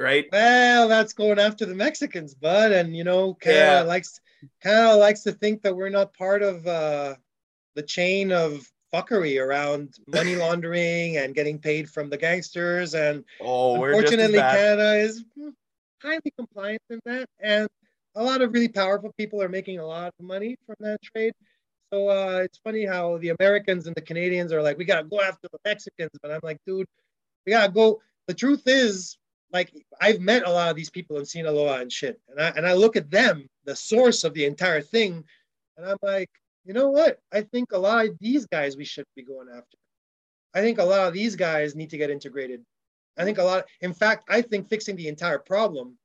Right. Well, that's going after the Mexicans, bud, and you know, Canada yeah. likes Canada likes to think that we're not part of uh, the chain of fuckery around money laundering and getting paid from the gangsters. And oh, unfortunately, Canada is highly compliant in that, and a lot of really powerful people are making a lot of money from that trade. So uh, it's funny how the Americans and the Canadians are like, we gotta go after the Mexicans, but I'm like, dude, we gotta go. The truth is, like, I've met a lot of these people in Sinaloa and shit, and I and I look at them, the source of the entire thing, and I'm like, you know what? I think a lot of these guys we should be going after. I think a lot of these guys need to get integrated. I think a lot, in fact, I think fixing the entire problem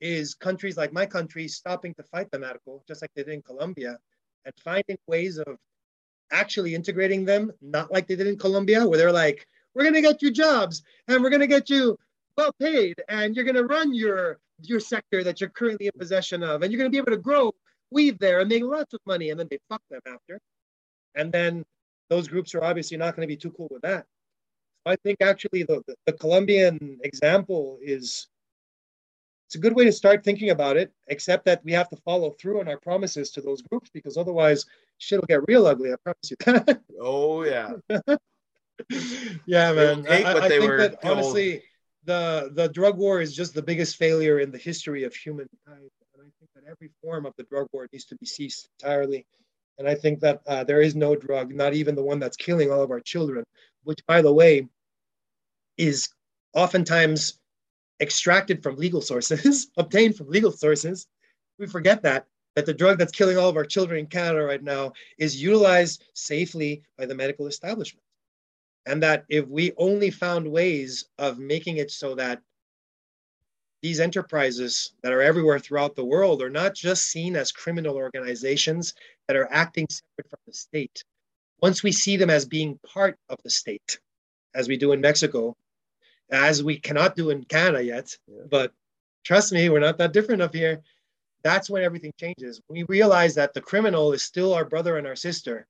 is countries like my country stopping to fight the medical, just like they did in Colombia, and finding ways of actually integrating them, not like they did in Colombia, where they're like, we're gonna get you jobs and we're gonna get you well paid, and you're gonna run your your sector that you're currently in possession of, and you're gonna be able to grow weave there and make lots of money, and then they fuck them after. And then those groups are obviously not going to be too cool with that. So I think actually the, the, the Colombian example is it's a good way to start thinking about it, except that we have to follow through on our promises to those groups because otherwise shit will get real ugly. I promise you that. Oh yeah. yeah, man. I, I think that honestly, the the drug war is just the biggest failure in the history of humankind and I think that every form of the drug war needs to be ceased entirely. And I think that uh, there is no drug, not even the one that's killing all of our children, which, by the way, is oftentimes extracted from legal sources, obtained from legal sources. We forget that that the drug that's killing all of our children in Canada right now is utilized safely by the medical establishment. And that if we only found ways of making it so that these enterprises that are everywhere throughout the world are not just seen as criminal organizations that are acting separate from the state. Once we see them as being part of the state, as we do in Mexico, as we cannot do in Canada yet, yeah. but trust me, we're not that different up here. That's when everything changes. We realize that the criminal is still our brother and our sister,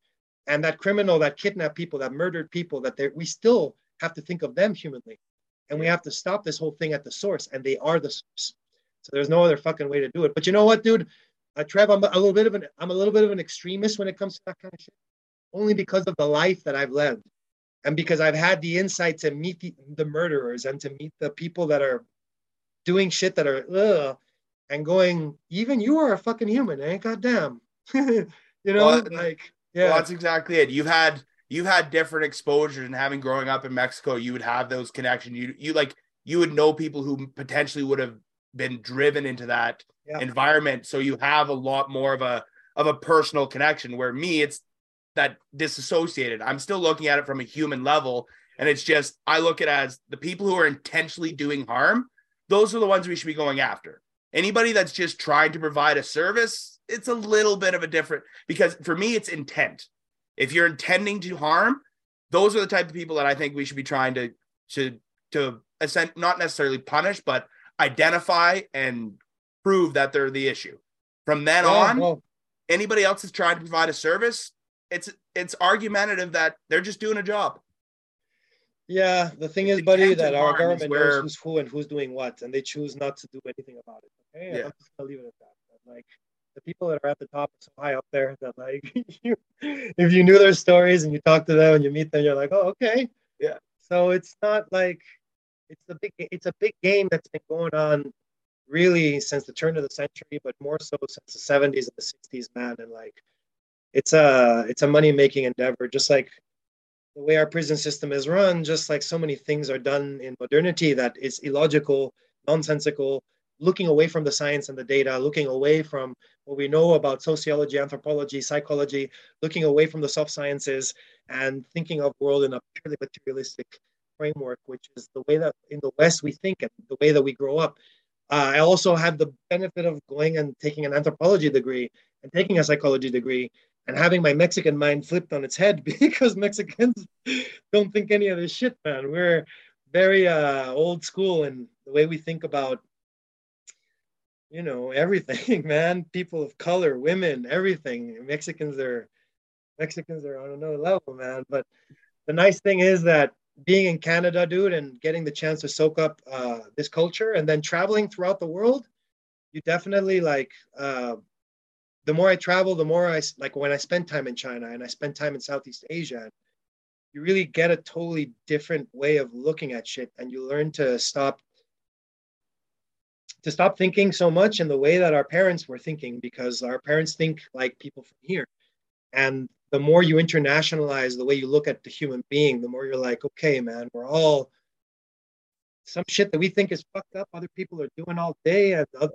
and that criminal that kidnapped people, that murdered people, that we still have to think of them humanly and we have to stop this whole thing at the source, and they are the source. So there's no other fucking way to do it. But you know what, dude? Uh, Trev, I'm a little bit of an I'm a little bit of an extremist when it comes to that kind of shit, only because of the life that I've led, and because I've had the insight to meet the, the murderers and to meet the people that are doing shit that are ugh, and going, even you are a fucking human, eh? Goddamn, you know, well, like yeah, well, that's exactly it. You've had you've had different exposures and having growing up in Mexico, you would have those connections. You you like you would know people who potentially would have been driven into that yeah. environment. So you have a lot more of a of a personal connection. Where me, it's that disassociated. I'm still looking at it from a human level, and it's just I look at it as the people who are intentionally doing harm. Those are the ones we should be going after. Anybody that's just trying to provide a service, it's a little bit of a different because for me, it's intent. If you're intending to harm, those are the type of people that I think we should be trying to to to ascend, not necessarily punish, but identify and prove that they're the issue. From then yeah, on, well, anybody else is trying to provide a service, it's it's argumentative that they're just doing a job. Yeah, the thing is, buddy, that our government where... knows who's who and who's doing what, and they choose not to do anything about it. Okay, yeah. I'm just gonna leave it at that. Like the people that are at the top so high up there that like you, if you knew their stories and you talk to them and you meet them, you're like, oh, okay, yeah. So it's not like it's a big it's a big game that's been going on really since the turn of the century, but more so since the 70s and the 60s, man. And like it's a it's a money making endeavor, just like the way our prison system is run, just like so many things are done in modernity that is illogical, nonsensical, looking away from the science and the data, looking away from what we know about sociology, anthropology, psychology, looking away from the soft sciences and thinking of world in a purely materialistic framework, which is the way that in the West we think and the way that we grow up. Uh, I also had the benefit of going and taking an anthropology degree and taking a psychology degree and having my Mexican mind flipped on its head because Mexicans don't think any of this shit, man. We're very uh, old school in the way we think about you know everything man. People of color women everything. Mexicans are mexicans are on another level man. But the nice thing is that being in canada dude and getting the chance to soak up uh, this culture and then traveling throughout the world you definitely like uh, the more i travel the more i like when i spend time in china and i spend time in southeast asia you really get a totally different way of looking at shit and you learn to stop to stop thinking so much in the way that our parents were thinking because our parents think like people from here and the more you internationalize the way you look at the human being the more you're like okay man we're all some shit that we think is fucked up other people are doing all day and other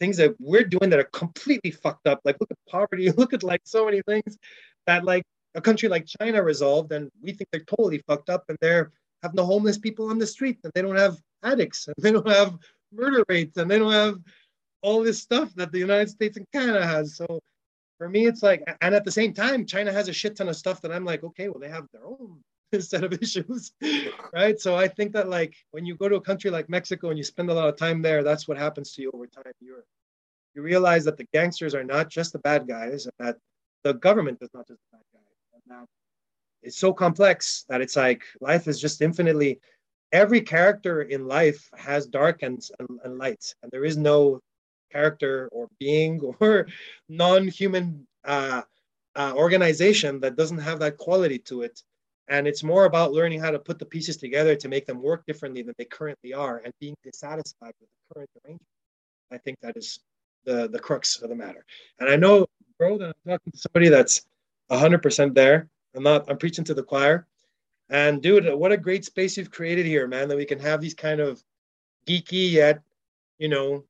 things that we're doing that are completely fucked up. Like look at poverty, look at like so many things that like a country like China resolved, and we think they're totally fucked up, and they're having the homeless people on the street, and they don't have addicts, and they don't have murder rates, and they don't have all this stuff that the United States and Canada has. So for me, it's like, and at the same time, China has a shit ton of stuff that I'm like, okay, well, they have their own set of issues, right? So I think that like when you go to a country like Mexico and you spend a lot of time there, that's what happens to you over time. You're you realize that the gangsters are not just the bad guys, and that the government is not just the bad guys, and that it's so complex that it's like life is just infinitely. Every character in life has dark and, and, and light, and there is no character or being or non-human uh, uh, organization that doesn't have that quality to it. And it's more about learning how to put the pieces together to make them work differently than they currently are and being dissatisfied with the current arrangement. I think that is the the crux of the matter. And i know bro that i'm talking to somebody that's 100% there. I'm not i'm preaching to the choir and dude what a great space you've created here man that we can have these kind of geeky yet you know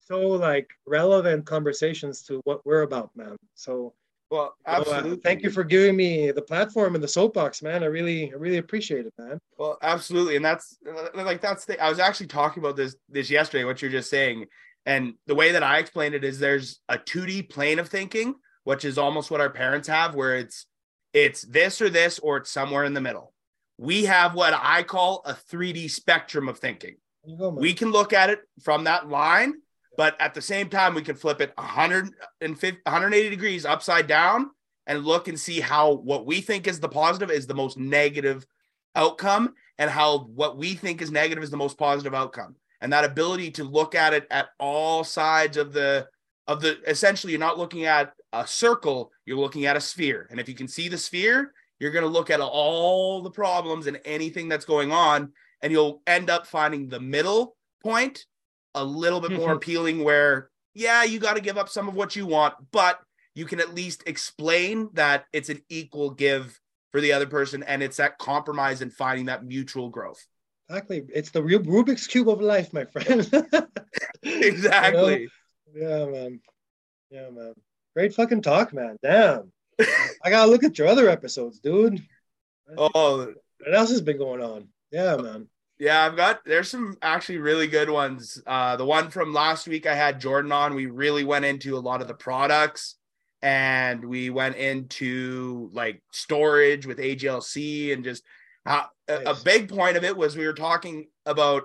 so like relevant conversations to what we're about man so well, absolutely. uh, thank you for giving me the platform and the soapbox, man. I really, I really appreciate it, man. Well, absolutely, and that's like that's the. I was actually talking about this this yesterday. What you're just saying, and the way that I explained it is there's a 2D plane of thinking, which is almost what our parents have, where it's it's this or this or it's somewhere in the middle. We have what I call a 3D spectrum of thinking. Go, we can look at it from that line but at the same time, we can flip it 150, 180 degrees upside down and look and see how what we think is the positive is the most negative outcome and how what we think is negative is the most positive outcome. And that ability to look at it at all sides of the of the essentially you're not looking at a circle, you're looking at a sphere. And if you can see the sphere, you're going to look at all the problems and anything that's going on and you'll end up finding the middle point a little bit more mm-hmm. appealing where yeah you got to give up some of what you want but you can at least explain that it's an equal give for the other person and it's that compromise and finding that mutual growth. Exactly. It's the real rubik's cube of life my friend. Exactly. You know? yeah man. Yeah man great fucking talk man damn i gotta look at your other episodes dude oh what else has been going on yeah man yeah, I've got there's some actually really good ones. Uh, the one from last week I had Jordan on. We really went into a lot of the products and we went into like storage with AGLC and just how nice. a, a big point of it was we were talking about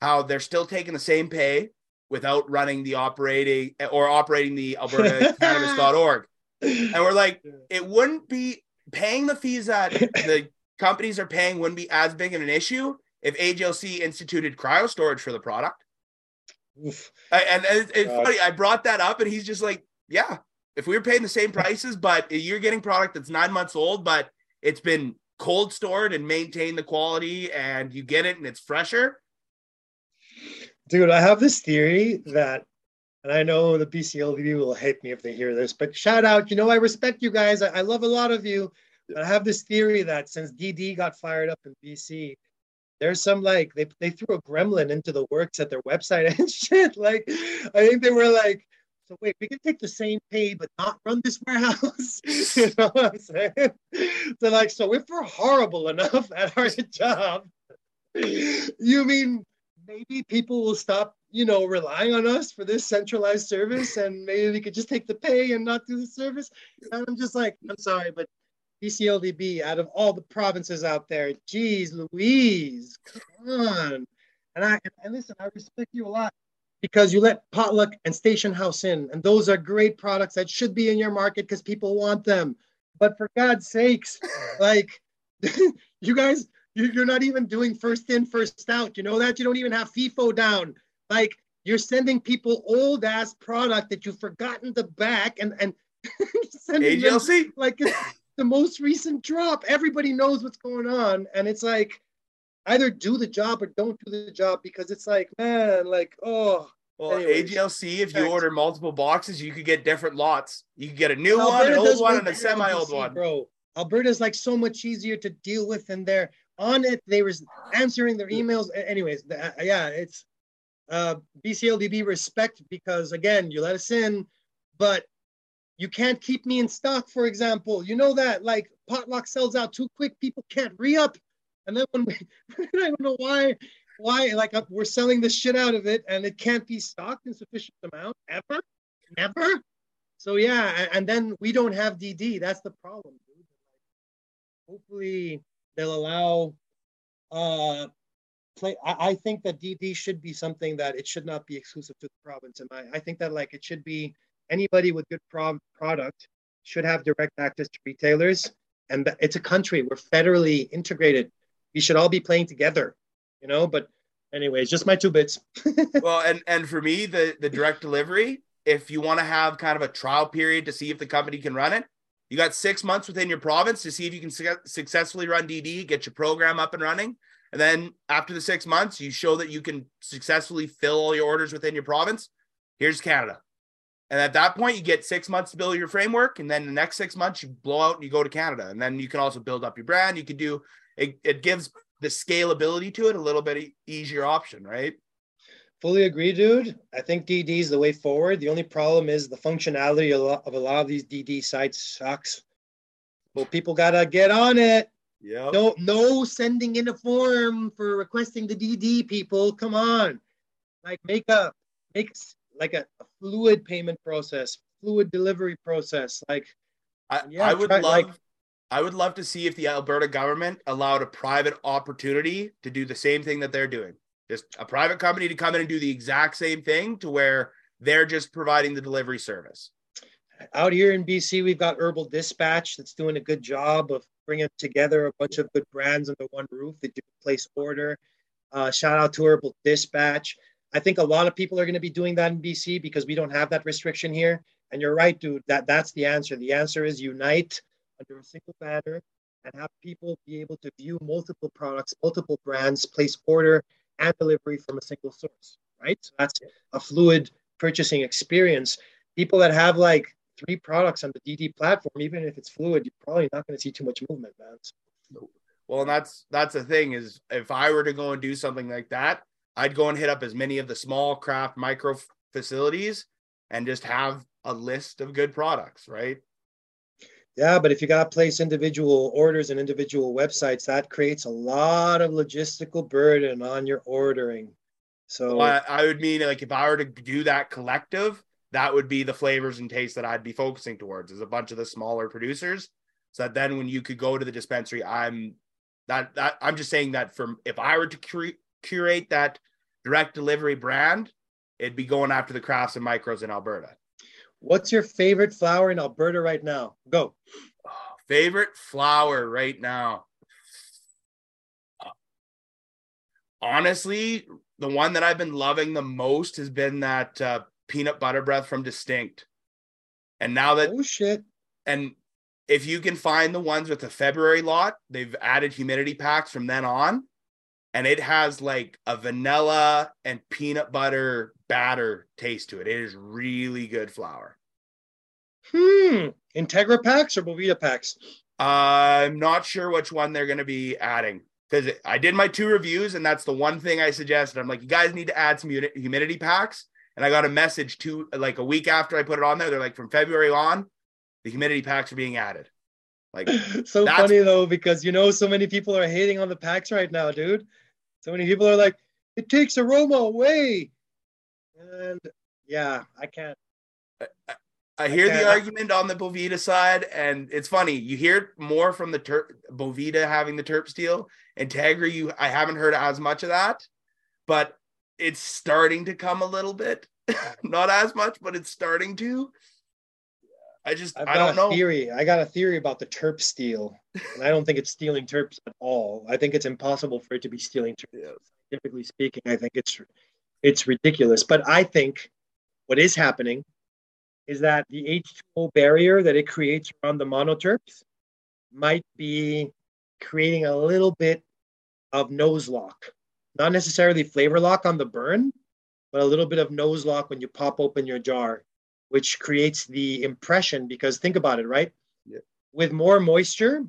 how they're still taking the same pay without running the operating or operating the Alberta cannabis.org. And we're like, it wouldn't be paying the fees that the companies are paying wouldn't be as big of an issue if AGLC instituted cryo storage for the product. I, and, and it's, funny, I brought that up, and he's just like, "Yeah, if we were paying the same prices, but you're getting product that's nine months old, but it's been cold stored and maintained the quality, and you get it and it's fresher." Dude, I have this theory that, and I know the BCLDB will hate me if they hear this, but shout out, you know, I respect you guys. I, I love a lot of you. But I have this theory that since DD got fired up in BC, there's some like they, they threw a gremlin into the works at their website and shit. Like I think they were like, so wait, we can take the same pay but not run this warehouse. you know what I'm saying? They're like, so if we're horrible enough at our job, you mean maybe people will stop, you know, relying on us for this centralized service and maybe we could just take the pay and not do the service. And I'm just like, I'm sorry, but BCLDB out of all the provinces out there. Geez, Louise, come on. And I and listen, I respect you a lot because you let Potluck and Station House in, and those are great products that should be in your market because people want them. But for God's sakes, like you guys, you're not even doing first in, first out. You know that you don't even have FIFO down. Like you're sending people old ass product that you've forgotten to back and and sending AGLC like the most recent drop. Everybody knows what's going on. And it's like either do the job or don't do the job because it's like, man, like, oh. Well, anyways, AGLC, if you order multiple boxes, you could get different lots. You could get a new Alberta one, an old one, and a semi old one. Bro, Alberta's like so much easier to deal with, and they're on it. They were answering their emails. Anyways, uh, yeah, it's uh, BCLDB respect because again, you let us in, but you can't keep me in stock, for example. You know that like potluck sells out too quick, people can't re-up. And then when we, I don't know why, why like we're selling the shit out of it and it can't be stocked in sufficient amount ever, never. So yeah, and then we don't have DD. That's the problem, dude. Hopefully they'll allow uh play I, I, think that DD should be something that it should not be exclusive to the province. And I, I think that like it should be anybody with good pro- product should have direct access to retailers. And it's a country. We're federally integrated. We should all be playing together, you know. But anyways, just my two bits. well, and and for me, the the direct delivery, if you want to have kind of a trial period to see if the company can run it, you got six months within your province to see if you can su- successfully run DD, get your program up and running. And then after the six months, you show that you can successfully fill all your orders within your province. Here's Canada. And at that point, you get six months to build your framework. And then the next six months, you blow out and you go to Canada. And then you can also build up your brand. You can do it, it gives the scalability to it a little bit easier option, right? Fully agree, dude. I think DD is the way forward. The only problem is the functionality of a lot of these DD sites sucks. Well, people gotta get on it. Yeah. No, no sending in a form for requesting the DD. People, come on, like make a make like a, a fluid payment process, fluid delivery process. Like, I, yeah, I would try, love. Like, I would love to see if the Alberta government allowed a private opportunity to do the same thing that they're doing. Just a private company to come in and do the exact same thing to where they're just providing the delivery service. Out here in BC, we've got Herbal Dispatch that's doing a good job of bringing together a bunch of good brands under one roof that you can place order. Uh, shout out to Herbal Dispatch. I think a lot of people are going to be doing that in BC because we don't have that restriction here. And you're right, dude. That that's the answer. The answer is unite under a single banner and have people be able to view multiple products, multiple brands, place order and delivery from a single source. Right. So that's a fluid purchasing experience. People that have like three products on the DD platform, even if it's fluid, you're probably not going to see too much movement, man. Well, and that's that's the thing is if I were to go and do something like that, I'd go and hit up as many of the small craft micro facilities and just have a list of good products, right? Yeah, but if you got to place individual orders and individual websites, that creates a lot of logistical burden on your ordering. So well, I, I would mean like if I were to do that collective, that would be the flavors and tastes that I'd be focusing towards is a bunch of the smaller producers. So that then when you could go to the dispensary, I'm that that I'm just saying that from if I were to curate that direct delivery brand, it'd be going after the crafts and micros in Alberta. What's your favorite flower in Alberta right now? Go. Favorite flower right now. honestly, the one that I've been loving the most has been that uh, peanut butter breath from Distinct. And now that oh shit, and if you can find the ones with the February lot, they've added humidity packs from then on, and it has like a vanilla and peanut butter batter taste to it. It is really good flower. Hmm. Integra packs or Boveda packs? I'm not sure which one they're going to be adding because I did my two reviews, and that's the one thing I suggested. I'm like, you guys need to add some humidity packs and I got a message to like a week after I put it on there. They're like, from February on, the humidity packs are being added. Like so funny though, because you know so many people are hating on the packs right now, dude. So many people are like, it takes aroma away. And yeah, I can't. I, I hear I the argument on the Boveda side, and it's funny. You hear more from the ter- Boveda having the terp steel. Integra, you I haven't heard as much of that, but it's starting to come a little bit. Not as much, but it's starting to. I just I've I don't know. Theory. I got a theory about the terp steel, and I don't think it's stealing terps at all. I think it's impossible for it to be stealing terps. Yeah. Typically speaking, I think it's it's ridiculous. But I think what is happening is that the H2O barrier that it creates around the monoterps might be creating a little bit of nose lock not necessarily flavor lock on the burn, but a little bit of nose lock when you pop open your jar, which creates the impression. Because think about it, right? Yeah. With more moisture,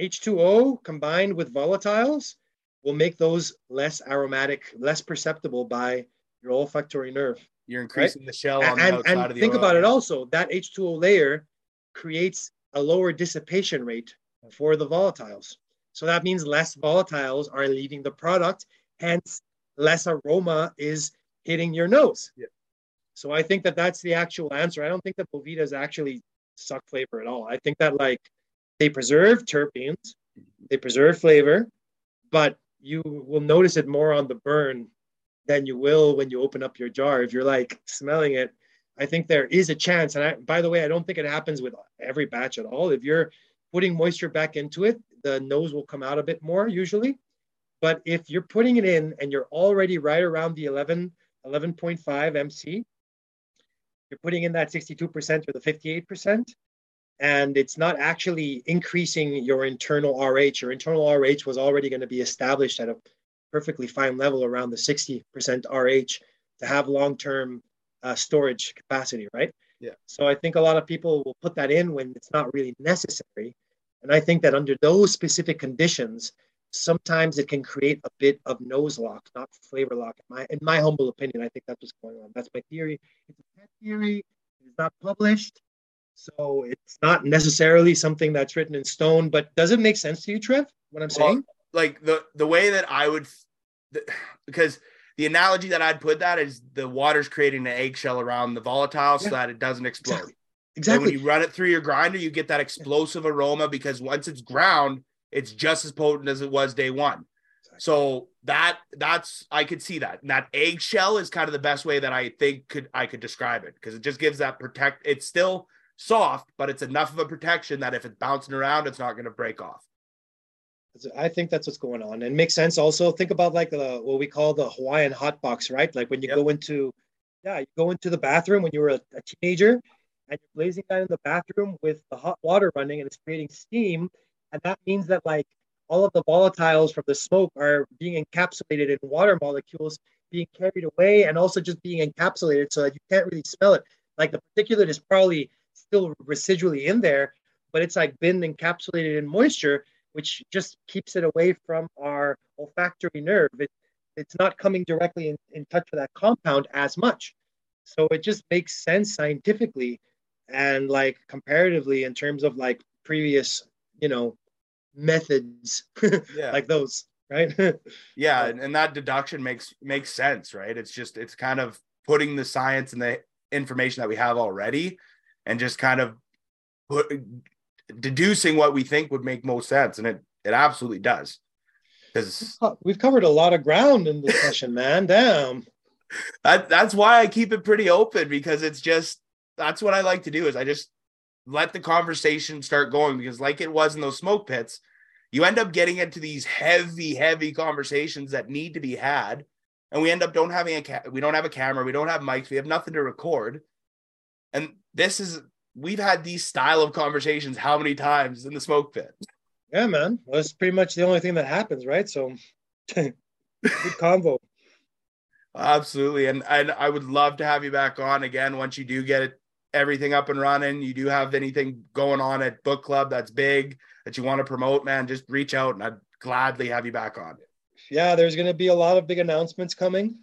H2O combined with volatiles will make those less aromatic, less perceptible by your olfactory nerve. You're increasing right? the shell on and, the outside and of the think oil. about it also. That H2O layer creates a lower dissipation rate for the volatiles. So that means less volatiles are leaving the product, hence less aroma is hitting your nose. Yeah. So I think that that's the actual answer. I don't think that Bovedas actually suck flavor at all. I think that like they preserve terpenes, they preserve flavor, but you will notice it more on the burn than you will when you open up your jar. If you're like smelling it, I think there is a chance. And I, by the way, I don't think it happens with every batch at all. If you're putting moisture back into it, the nose will come out a bit more usually. But if you're putting it in and you're already right around the 11, 11.5 MC, you're putting in that 62% or the 58%, and it's not actually increasing your internal RH. Your internal RH was already going to be established at a perfectly fine level around the 60% RH to have long term uh, storage capacity, right? Yeah. So I think a lot of people will put that in when it's not really necessary. And I think that under those specific conditions, sometimes it can create a bit of nose lock, not flavor lock. In my, in my humble opinion, I think that's what's going on. That's my theory. It's a pet theory. It's not published. So it's not necessarily something that's written in stone, but does it make sense to you, Trev, what I'm well, saying? Like the, the way that I would, the, because the analogy that I'd put that is the water's creating an eggshell around the volatile yeah. so that it doesn't explode. Exactly. exactly. when you run it through your grinder, you get that explosive aroma because once it's ground, it's just as potent as it was day one. So that that's I could see that. And that eggshell is kind of the best way that I think could I could describe it because it just gives that protect. It's still soft, but it's enough of a protection that if it's bouncing around, it's not going to break off. I think that's what's going on, and makes sense. Also, think about like the what we call the Hawaiian hot box, right? Like when you yep. go into, yeah, you go into the bathroom when you were a, a teenager, and you're blazing down in the bathroom with the hot water running, and it's creating steam, and that means that like all of the volatiles from the smoke are being encapsulated in water molecules, being carried away, and also just being encapsulated so that you can't really smell it. Like the particulate is probably still residually in there, but it's like been encapsulated in moisture which just keeps it away from our olfactory nerve. It, it's not coming directly in, in touch with that compound as much. So it just makes sense scientifically and like comparatively in terms of like previous, you know, methods yeah. like those, right? yeah, and, and that deduction makes makes sense, right? It's just it's kind of putting the science and the information that we have already and just kind of put deducing what we think would make most sense, and it it absolutely does. Because we've covered a lot of ground in this session, man. Damn. That that's why I keep it pretty open because it's just that's what I like to do is I just let the conversation start going because like it was in those smoke pits, you end up getting into these heavy, heavy conversations that need to be had. And we end up don't having a ca- we don't have a camera, we don't have mics, we have nothing to record. And this is we've had these style of conversations how many times in the smoke pit? Yeah, man. Well, that's pretty much the only thing that happens, right? So good convo. Absolutely. And, and I would love to have you back on again once you do get it, everything up and running. You do have anything going on at book club that's big that you want to promote, man, just reach out and I'd gladly have you back on. Yeah, there's going to be a lot of big announcements coming.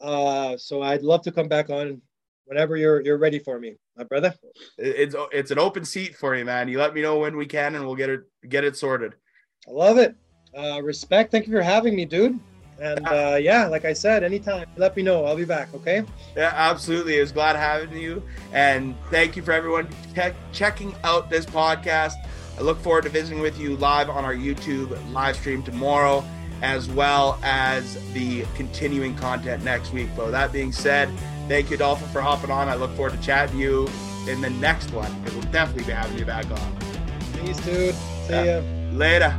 Uh, so I'd love to come back on whenever you're you're ready for me, my brother. It's it's an open seat for you, man. You let me know when we can, and we'll get it get it sorted. I love it. Uh, respect. Thank you for having me, dude. And uh, yeah, like I said, anytime, let me know. I'll be back. Okay. Yeah, absolutely. It was glad having you, and thank you for everyone check, checking out this podcast. I look forward to visiting with you live on our YouTube live stream tomorrow, as well as the continuing content next week. But that being said, Thank you, Dolphin, for hopping on. I look forward to chatting to you in the next one because we'll definitely be having you back on. Peace, dude. See yeah. ya. Later.